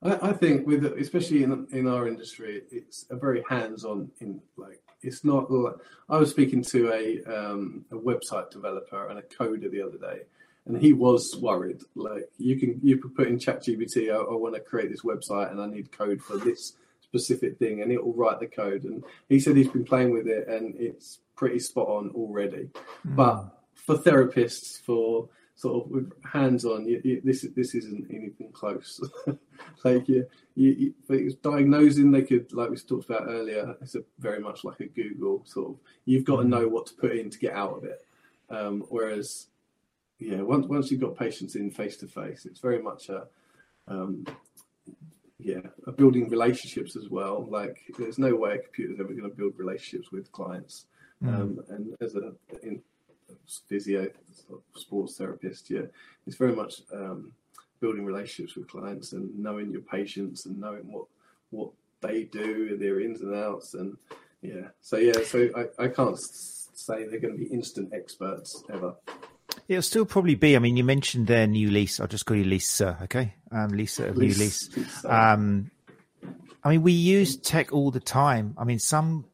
I, I think with especially in in our industry, it's a very hands-on. In like, it's not. like- I was speaking to a um, a website developer and a coder the other day, and he was worried. Like, you can you could put in ChatGPT, I, I want to create this website and I need code for this specific thing, and it will write the code. And he said he's been playing with it and it's pretty spot on already. But for therapists, for sort of with hands-on, you, you, this this isn't anything close. like you, you, you diagnosing, they could like we talked about earlier. It's a very much like a Google sort of. You've got to know what to put in to get out of it. Um, whereas, yeah, once once you've got patients in face to face, it's very much a um, yeah, a building relationships as well. Like, there's no way a computer's ever going to build relationships with clients. Um, and as a in, physio, sports therapist, yeah, it's very much um, building relationships with clients and knowing your patients and knowing what what they do, their ins and outs, and yeah. So yeah, so I, I can't say they're going to be instant experts ever. It'll still probably be. I mean, you mentioned their new lease. I'll just call you Lisa, okay? Um, Lisa of New Lease. Um, I mean, we use tech all the time. I mean, some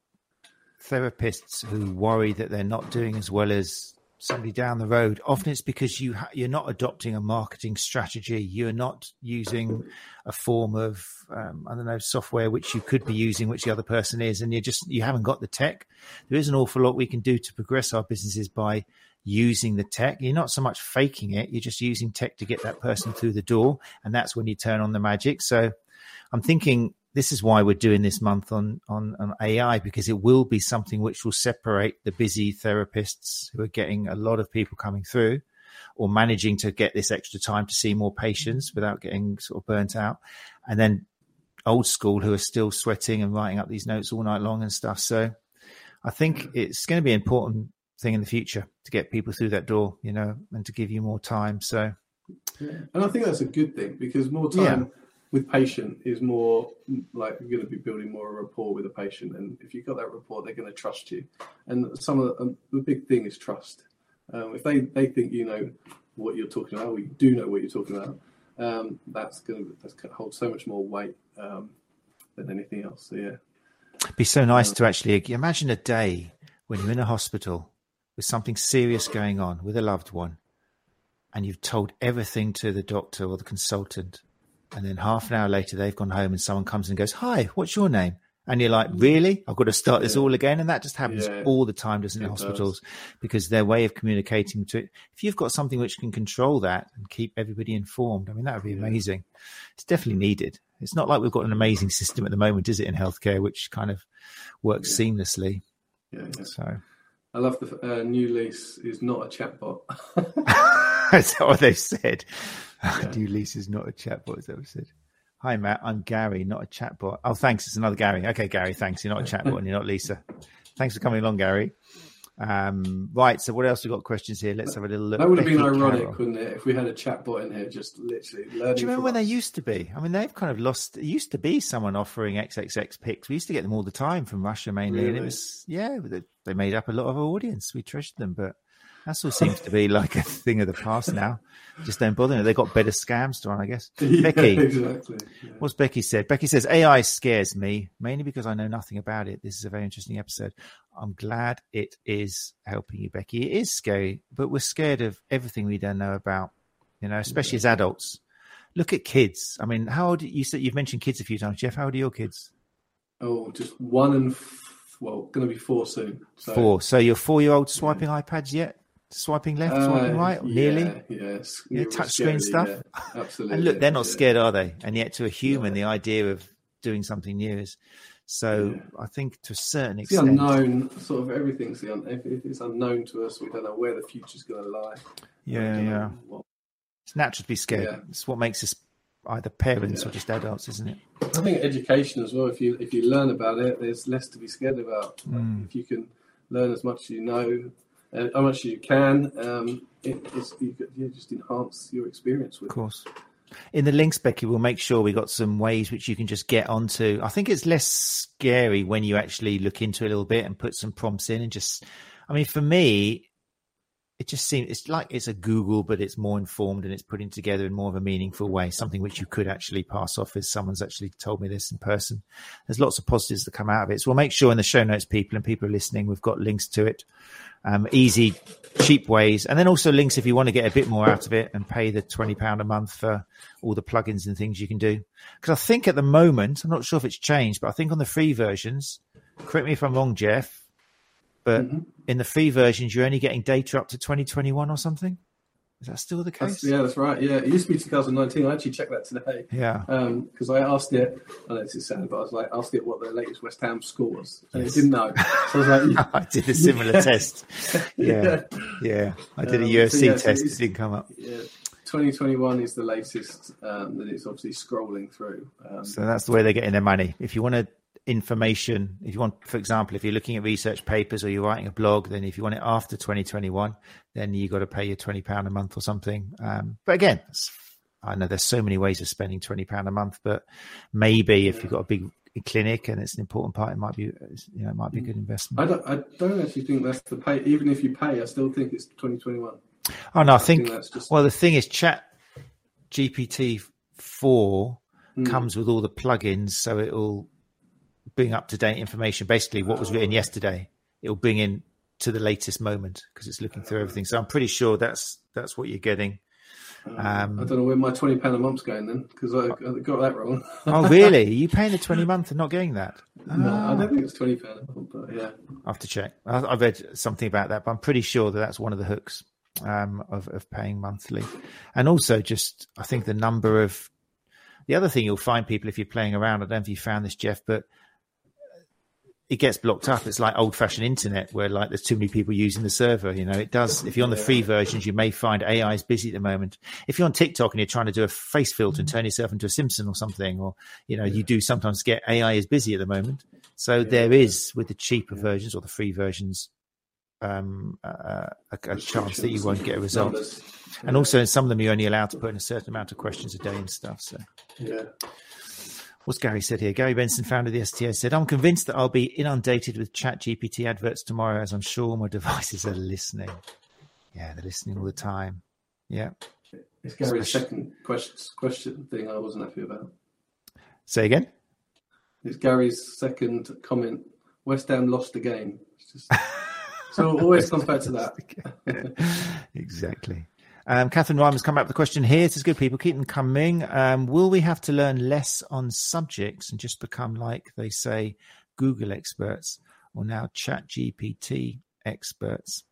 therapists who worry that they're not doing as well as somebody down the road. Often it's because you ha- you're not adopting a marketing strategy. You're not using a form of um, I don't know software which you could be using, which the other person is, and you just you haven't got the tech. There is an awful lot we can do to progress our businesses by using the tech. You're not so much faking it. You're just using tech to get that person through the door. And that's when you turn on the magic. So I'm thinking this is why we're doing this month on, on, on AI because it will be something which will separate the busy therapists who are getting a lot of people coming through or managing to get this extra time to see more patients without getting sort of burnt out. And then old school who are still sweating and writing up these notes all night long and stuff. So I think it's going to be an important thing in the future to get people through that door, you know, and to give you more time. So, and I think that's a good thing because more time yeah. With patient is more like you're going to be building more rapport with a patient, and if you've got that rapport, they're going to trust you. And some of the, um, the big thing is trust. Um, if they, they think you know what you're talking about, or you do know what you're talking about, um, that's going to that's going to hold so much more weight um, than anything else. So yeah, It'd be so nice um, to actually imagine a day when you're in a hospital with something serious going on with a loved one, and you've told everything to the doctor or the consultant, and then half an hour later they've gone home and someone comes and goes, "Hi, what's your name?" and you're like, really? I've got to start this yeah. all again. And that just happens yeah. all the time, doesn't it, it hospitals? Does. Because their way of communicating to it, if you've got something which can control that and keep everybody informed, I mean, that would be yeah. amazing. It's definitely needed. It's not like we've got an amazing system at the moment, is it, in healthcare, which kind of works seamlessly. Yeah, So I love the uh, new lease is not a chatbot. That's what they said. New lease is not a chatbot, is that what they said? Hi, Matt. I'm Gary, not a chatbot. Oh, thanks. It's another Gary. Okay, Gary. Thanks. You're not a chatbot and you're not Lisa. Thanks for coming along, Gary. Um, right. So, what else we got questions here? Let's have a little look. That would have been ironic, Carroll. wouldn't it, if we had a chatbot in here, just literally learning. Do you remember when us? they used to be? I mean, they've kind of lost. It used to be someone offering XXX pics. We used to get them all the time from Russia mainly, really? and it was yeah. They made up a lot of our audience. We treasured them, but that all seems to be like a thing of the past now. Just don't bother. They've got better scams to run, I guess. Yeah, Becky, exactly. Yeah. What's Becky said? Becky says AI scares me mainly because I know nothing about it. This is a very interesting episode. I'm glad it is helping you, Becky. It is scary, but we're scared of everything we don't know about. You know, especially yeah. as adults. Look at kids. I mean, how old you said you've mentioned kids a few times, Geoff? How old are your kids? Oh, just one and well, going to be four soon. So. Four. So your four-year-old swiping iPads yet? Swiping left, uh, swiping right, yeah, nearly. Yes, yeah, touch screen stuff. Yeah, absolutely. and look, they're not scared, are they? And yet, to a human, the idea of doing something new is. So I think to a certain it's extent, the unknown. Sort of everything's the un- if, it's unknown to us, we don't know where the future's going to lie. Yeah, yeah. It's natural to be scared. It's what makes us either parents or just adults, isn't it? I think education as well. If you if you learn about it, there's less to be scared about. Mm. If you can learn as much as you know, uh, how much you can. Um, it, you, you just enhance your experience with. Of course. In the links, Becky, we'll make sure we got some ways which you can just get onto. I think it's less scary when you actually look into it a little bit and put some prompts in and just. I mean, for me, it just seems it's like it's a Google, but it's more informed and it's putting together in more of a meaningful way, something which you could actually pass off as someone's actually told me this in person. There's lots of positives that come out of it. So we'll make sure in the show notes, people and people are listening, we've got links to it, um, easy, cheap ways, and then also links if you want to get a bit more out of it and pay the twenty pound a month for all the plugins and things you can do. Because I think at the moment, I'm not sure if it's changed, but I think on the free versions, correct me if I'm wrong, Geoff but mm-hmm. in the free versions, you're only getting data up to 2021 or something. Is that still the case? That's, yeah, that's right. Yeah, it used to be 2019. I actually checked that today. Yeah. Because um, I asked it, I know this is sad, but I was like, asked it what the latest West Ham score was. And yes. it didn't know. So I was like, I did a similar yeah. test. Yeah. yeah. I did a UFC um, so yeah, test. So it didn't come up. Yeah. 2021 is the latest um, that it's obviously scrolling through. Um, so that's the way they're getting their money. If you want to information. If you want, for example, if you're looking at research papers or you're writing a blog, then if you want it after 2021, then you got to pay your 20 pound a month or something. Um, but again, I know there's so many ways of spending 20 pound a month, but maybe if you've got a big clinic and it's an important part, it might be, you know, it might be a good investment. I don't, I don't actually think that's the pay. Even if you pay, I still think it's 2021. Oh no, I, I think, think just... well, the thing is chat GPT four mm. comes with all the plugins, so it'll bring up to date information. Basically, what was written yesterday, it'll bring in to the latest moment because it's looking through everything. So I'm pretty sure that's that's what you're getting. Um, I don't know where my twenty pound a month's going then because I, I, got that wrong. oh really? Are you paying the twenty month and not getting that? No, I don't think it's twenty pound, a month, but yeah. I have to check. I, I read something about that, but I'm pretty sure that that's one of the hooks um, of of paying monthly, and also just I think the number of the other thing you'll find people if you're playing around. I don't know if you found this, Geoff, but it gets blocked up. It's like old fashioned internet where like there's too many people using the server. You know, it does. If you're on the free versions, you may find AI is busy at the moment. If you're on TikTok and you're trying to do a face filter and turn yourself into a Simpson or something, or, you know, you do sometimes get AI is busy at the moment. So there is with the cheaper versions or the free versions, um, uh, a, a chance that you won't get a result. Numbers. And also in some of them you're only allowed to put in a certain amount of questions a day and stuff. So yeah. What's Gary said here? Gary Benson, mm-hmm. founder of the STA, said, I'm convinced that I'll be inundated with chat GPT adverts tomorrow as I'm sure my devices are listening. Yeah, they're listening all the time. Yeah. It's Gary's second question, question thing I wasn't happy about. Say again? It's Gary's second comment. West Ham lost the game. It's just, so it always comes back to that. exactly. Um, Catherine Ryan has come up with a question here. It says, good people, keep them coming. Um, will we have to learn less on subjects and just become like they say Google experts or now Chat GPT experts?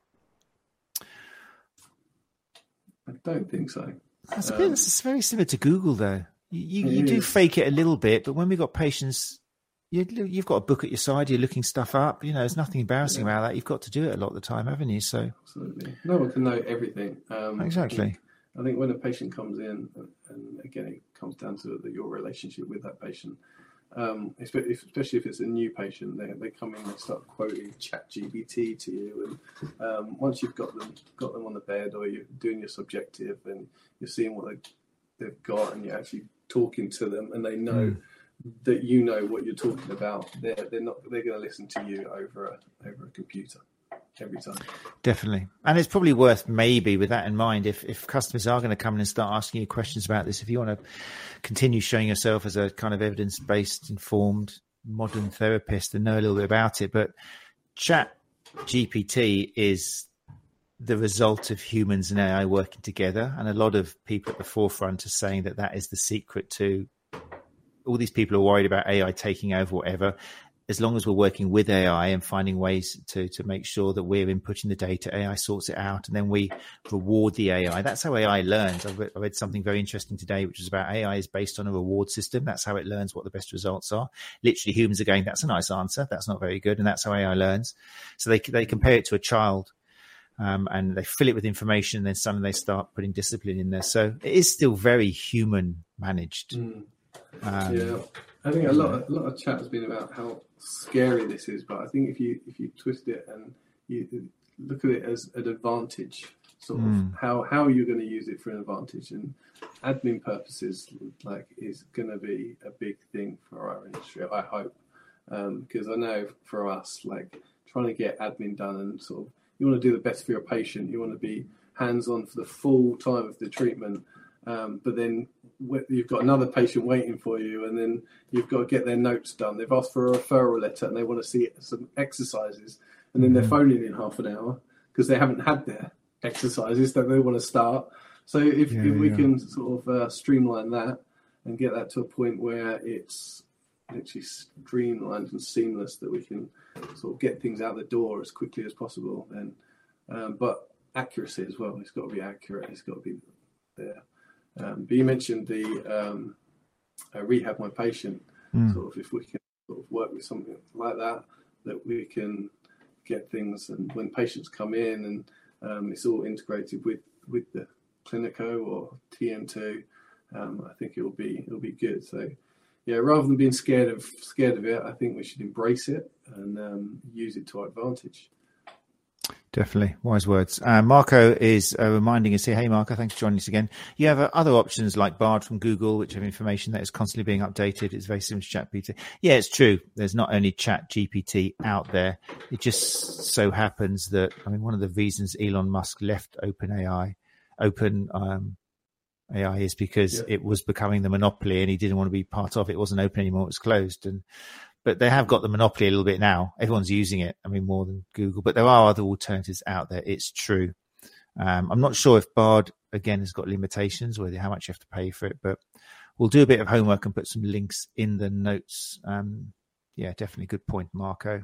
I don't think so. That's a bit, it's very similar to Google, though. You, you, you do fake it a little bit, but when we've got patients, you, you've got a book at your side, you're looking stuff up. You know, there's nothing embarrassing about that. You've got to do it a lot of the time, haven't you? So, Absolutely. No one can know everything. Um, exactly. I think, when a patient comes in, and again, it comes down to the, your relationship with that patient. Um, especially if, especially if it's a new patient, they, they come in and start quoting Chat GPT to you, and um, once you've got them got them on the bed or you're doing your subjective and you're seeing what they, they've got, and you're actually talking to them, and they know Mm. That you know what you're talking about, they're they're not they're going to listen to you over a over a computer every time. Definitely. And it's probably worth maybe with that in mind, if, if customers are going to come in and start asking you questions about this, if you want to continue showing yourself as a kind of evidence based, informed, modern therapist and know a little bit about it. But chat GPT is the result of humans and AI working together. And a lot of people at the forefront are saying that that is the secret to all these people are worried about AI taking over whatever as long as we're working with AI and finding ways to to make sure that we're inputting the data, AI sorts it out, and then we reward the AI. That's how AI learns. I read, I read something very interesting today, which is about AI is based on a reward system. That's how it learns what the best results are. Literally, humans are going, "That's a nice answer. That's not very good," and that's how AI learns. So they they compare it to a child. Um, and they fill it with information, and then suddenly they start putting discipline in there. So it is still very human managed. Mm. Um, yeah, I think a lot of, a lot of chat has been about how scary this is, but I think if you if you twist it and you look at it as an advantage, sort of Mm. how how you're going to use it for an advantage and admin purposes, like is going to be a big thing for our industry. I hope because I know for us, like trying to get admin done and sort of you want to do the best for your patient, you want to be hands on for the full time of the treatment. Um, but then you've got another patient waiting for you, and then you've got to get their notes done. They've asked for a referral letter, and they want to see some exercises, and then they're phoning in half an hour because they haven't had their exercises that they want to start. So if, Yeah, if we yeah. can sort of uh, streamline that and get that to a point where it's actually streamlined and seamless, that we can sort of get things out the door as quickly as possible, then um, but accuracy as well. It's got to be accurate. It's got to be there. Um, but you mentioned the um, uh, rehab my patient. Mm. Sort of if we can sort of work with something like that, that we can get things. And when patients come in, and um, it's all integrated with with the Cliniko or TM2, um, I think it'll be it'll be good. So. Yeah, rather than being scared of scared of it, I think we should embrace it and um, use it to our advantage. Definitely. Wise words. Uh, Marco is uh, reminding us here. Hey, Marco, thanks for joining us again. You have uh, other options like Bard from Google, which have information that is constantly being updated. It's very similar to ChatGPT. Yeah, it's true. There's not only ChatGPT out there. It just so happens that, I mean, one of the reasons Elon Musk left OpenAI, Open, um, AI is because Yeah. it was becoming the monopoly and he didn't want to be part of it. It wasn't open anymore. It was closed. And, but they have got the monopoly a little bit now. Everyone's using it. I mean, more than Google, but there are other alternatives out there. It's true. Um, I'm not sure if Bard again has got limitations or how much you have to pay for it, but we'll do a bit of homework and put some links in the notes um, yeah, definitely good point, Marco.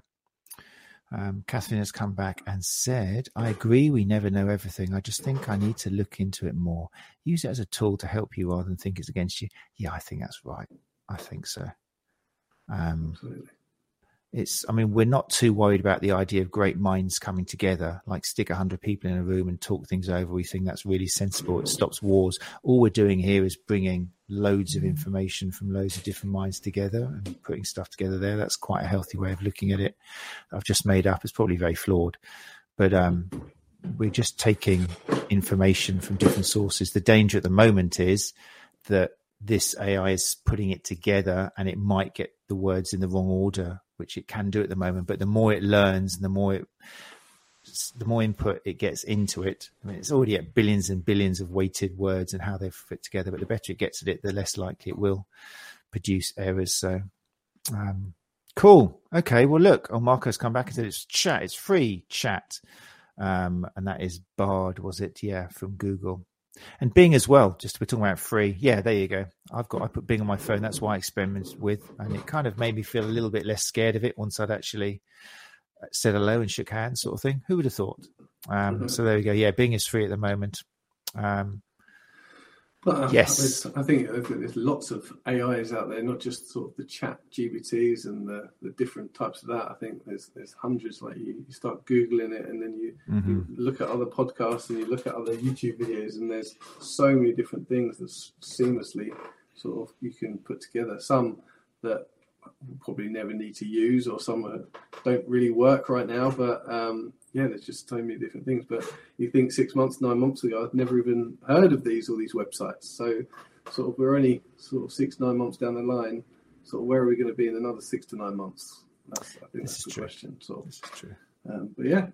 Um, Catherine has come back and said, I agree, we never know everything. I just think I need to look into it more. Use it as a tool to help you rather than think it's against you. Yeah, I think that's right. I think so. Um, Absolutely. it's i mean we're not too worried about the idea of great minds coming together like stick 100 people in a room and talk things over. We think that's really sensible. It stops wars. All we're doing here is bringing loads of information from loads of different minds together and putting stuff together there. That's quite a healthy way of looking at it. I've just made up. It's probably very flawed. But um, we're just taking information from different sources. The danger at the moment is that this ai is putting it together and it might get the words in the wrong order which it can do at the moment. But the more it learns and the more it, the more input it gets into it, I mean, it's already at billions and billions of weighted words and how they fit together. But the better it gets at it, the less likely it will produce errors. So, um, cool. Okay. Well, look, oh, Marco's come back and said it's chat. It's free chat. Um, and that is Bard, was it? Yeah, from Google. And Bing as well. Just we're talking about free. Yeah, there you go. I've got I put Bing on my phone. That's why I experimented with, and it kind of made me feel a little bit less scared of it once I'd actually uh, said hello and shook hands, sort of thing. Who would have thought? Um, mm-hmm. So there we go. Yeah, Bing is free at the moment. Um, but uh, yes, I think there's lots of AIs out there, not just sort of the chat GPTs and the, the different types of that. I think there's there's hundreds. Like you, you start googling it, and then you, mm-hmm. you, look at other podcasts and you look at other YouTube videos, and there's so many different things that seamlessly sort of you can put together. Some that probably never need to use, or some that don't really work right now. But um, yeah, there's just so many different things. But you think six months, nine months ago, I'd never even heard of these all these websites. So sort of we're only sort of six, nine months down the line. Sort of where are we going to be in another six to nine months? That's I think this that's the true. question. So this is true. Um, but yeah.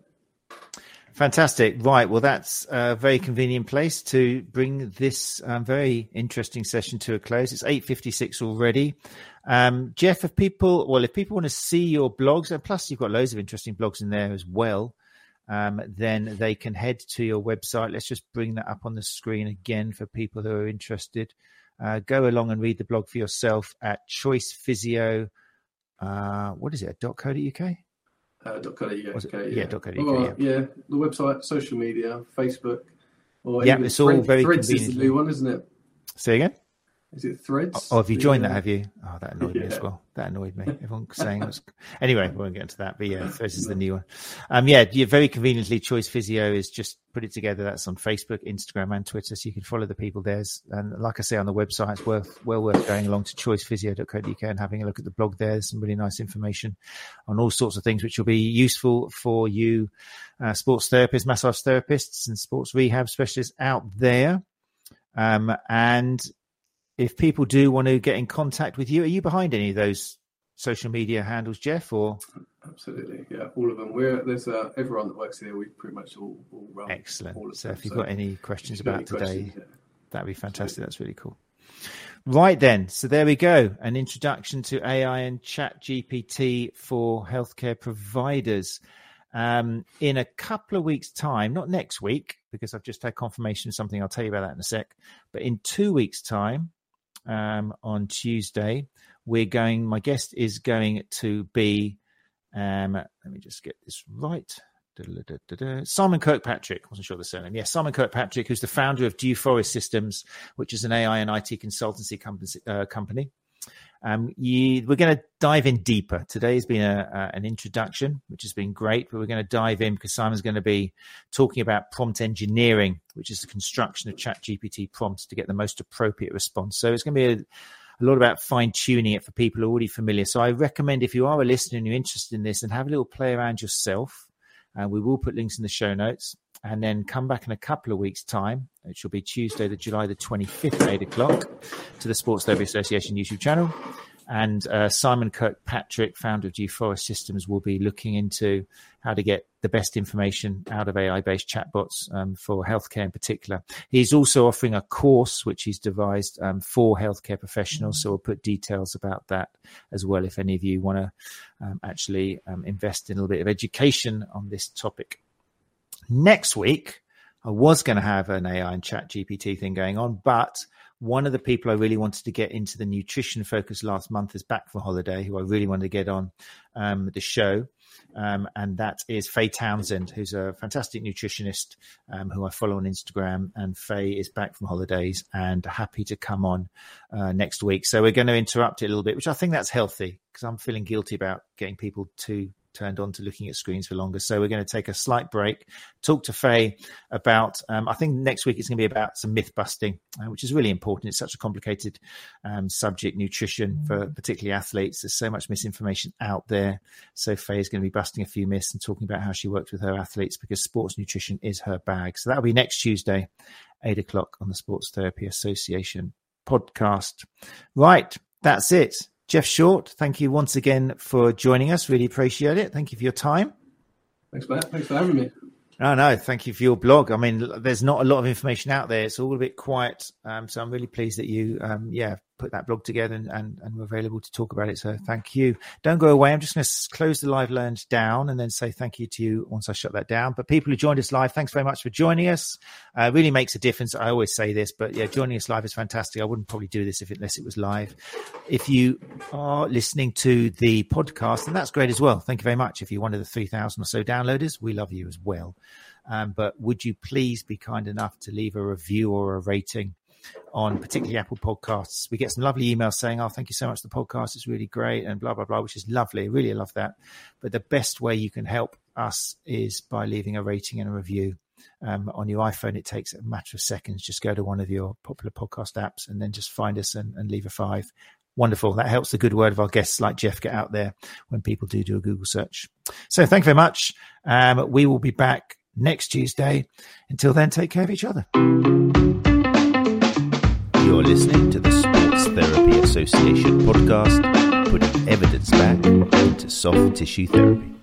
Fantastic. Right. Well, that's a very convenient place to bring this um, very interesting session to a close. It's 8.56 already. Um, Geoff, if people, well, if people want to see your blogs, and plus you've got loads of interesting blogs in there as well, um, then they can head to your website. Let's just bring that up on the screen again for people who are interested. Uh, go along and read the blog for yourself at Choice Physio. Uh, what is it? .co.uk. Uh, .co.uk. Yeah, yeah, .co.uk. yeah. yeah, the website, social media, Facebook, or yeah, it's all very Threads convenient. is the new one, isn't it? Say again. Is it Threads? Oh, have you joined that? Have you? Oh, that annoyed yeah. me as well. That annoyed me. Everyone's saying it was. Anyway, we won't get into that. But yeah, Threads is the new one. Um, yeah, you very conveniently, Choice Physio is just put it together. That's on Facebook, Instagram, and Twitter, so you can follow the people there. And like I say on the website, it's worth well worth going along to choicephysio.co.uk and having a look at the blog there. There's some really nice information on all sorts of things which will be useful for you, uh, sports therapists, massage therapists, and sports rehab specialists out there. Um, and if people do want to get in contact with you, are you behind any of those social media handles, Geoff? Or absolutely, yeah, all of them. We're there's uh, everyone that works here. We pretty much all, all run. Excellent. so if you've so got any questions about any today, questions, yeah. that'd be fantastic. That's really cool. Right then, so there we go. An introduction to AI and Chat GPT for healthcare providers. Um, in a couple of weeks' time, not next week, because I've just had confirmation of something. I'll tell you about that in a sec. But in two weeks' time, um, on Tuesday. We're going, my guest is going to be, um, let me just get this right. Simon Kirkpatrick, wasn't sure the surname. Yes, Simon Kirkpatrick, who's the founder of Dew Forest Systems, which is an AI and IT consultancy company. Uh, company. Um, you, we're going to dive in deeper. Today has been a, a, an introduction, which has been great, but we're going to dive in because Simon's going to be talking about prompt engineering, which is the construction of Chat GPT prompts to get the most appropriate response. So it's going to be a, a lot about fine tuning it for people already familiar. So I recommend if you are a listener and you're interested in this, and have a little play around yourself. Uh, we will put links in the show notes and then come back in a couple of weeks' time, which will be Tuesday, the July the 25th 8 o'clock, to the Sports Therapy Association YouTube channel. And uh, Simon Kirkpatrick, founder of Dew Forest Systems, will be looking into how to get the best information out of AI based chatbots um, for healthcare in particular. He's also offering a course which he's devised um, for healthcare professionals. So we'll put details about that as well if any of you want to um, actually um, invest in a little bit of education on this topic. Next week, I was going to have an AI and chat GPT thing going on, but One of the people I really wanted to get into the nutrition focus last month is back from holiday, who I really wanted to get on um, the show. Um, and that is Faye Townsend, who's a fantastic nutritionist um, who I follow on Instagram. And Faye is back from holidays and happy to come on uh, next week. So we're going to interrupt it a little bit, which I think that's healthy because I'm feeling guilty about getting people too turned on to looking at screens for longer. So we're going to take a slight break, talk to Faye about, um, I think next week it's going to be about some myth busting, uh, which is really important. It's such a complicated um, subject, nutrition for particularly athletes. There's so much misinformation out there. So Faye is going to be busting a few myths and talking about how she worked with her athletes because sports nutrition is her bag. So that'll be next Tuesday, eight o'clock on the Sports Therapy Association podcast. Right. That's it. Geoff Short, thank you once again for joining us. Really appreciate it. Thank you for your time. Thanks, Matt. Thanks for having me. No, no, thank you for your blog. I mean, there's not a lot of information out there. It's all a bit quiet. Um, so I'm really pleased that you, um, yeah, put that blog together and, and, and we're available to talk about it. So thank you. Don't go away. I'm just going to close the live lounge down and then say thank you to you once I shut that down. But people who joined us live, thanks very much for joining us. Uh, really makes a difference. I always say this, but yeah, joining us live is fantastic. I wouldn't probably do this if it, unless it was live. If you are listening to the podcast, then that's great as well. Thank you very much. If you're one of the 3,000 or so downloaders, we love you as well. Um, but would you please be kind enough to leave a review or a rating on particularly Apple Podcasts? We get some lovely emails saying, "Oh, thank you so much. The podcast is really great," and blah blah blah, which is lovely. Really love that. But the best way you can help us is by leaving a rating and a review. Um, on your iPhone, it takes a matter of seconds. Just go to one of your popular podcast apps and then just find us and, and leave a five wonderful. That helps the good word of our guests like Geoff get out there when people do do a Google search. So thank you very much. Um, we will be back next Tuesday. Until then, take care of each other. You're listening to the Sports Therapy Association podcast, putting evidence back into soft tissue therapy.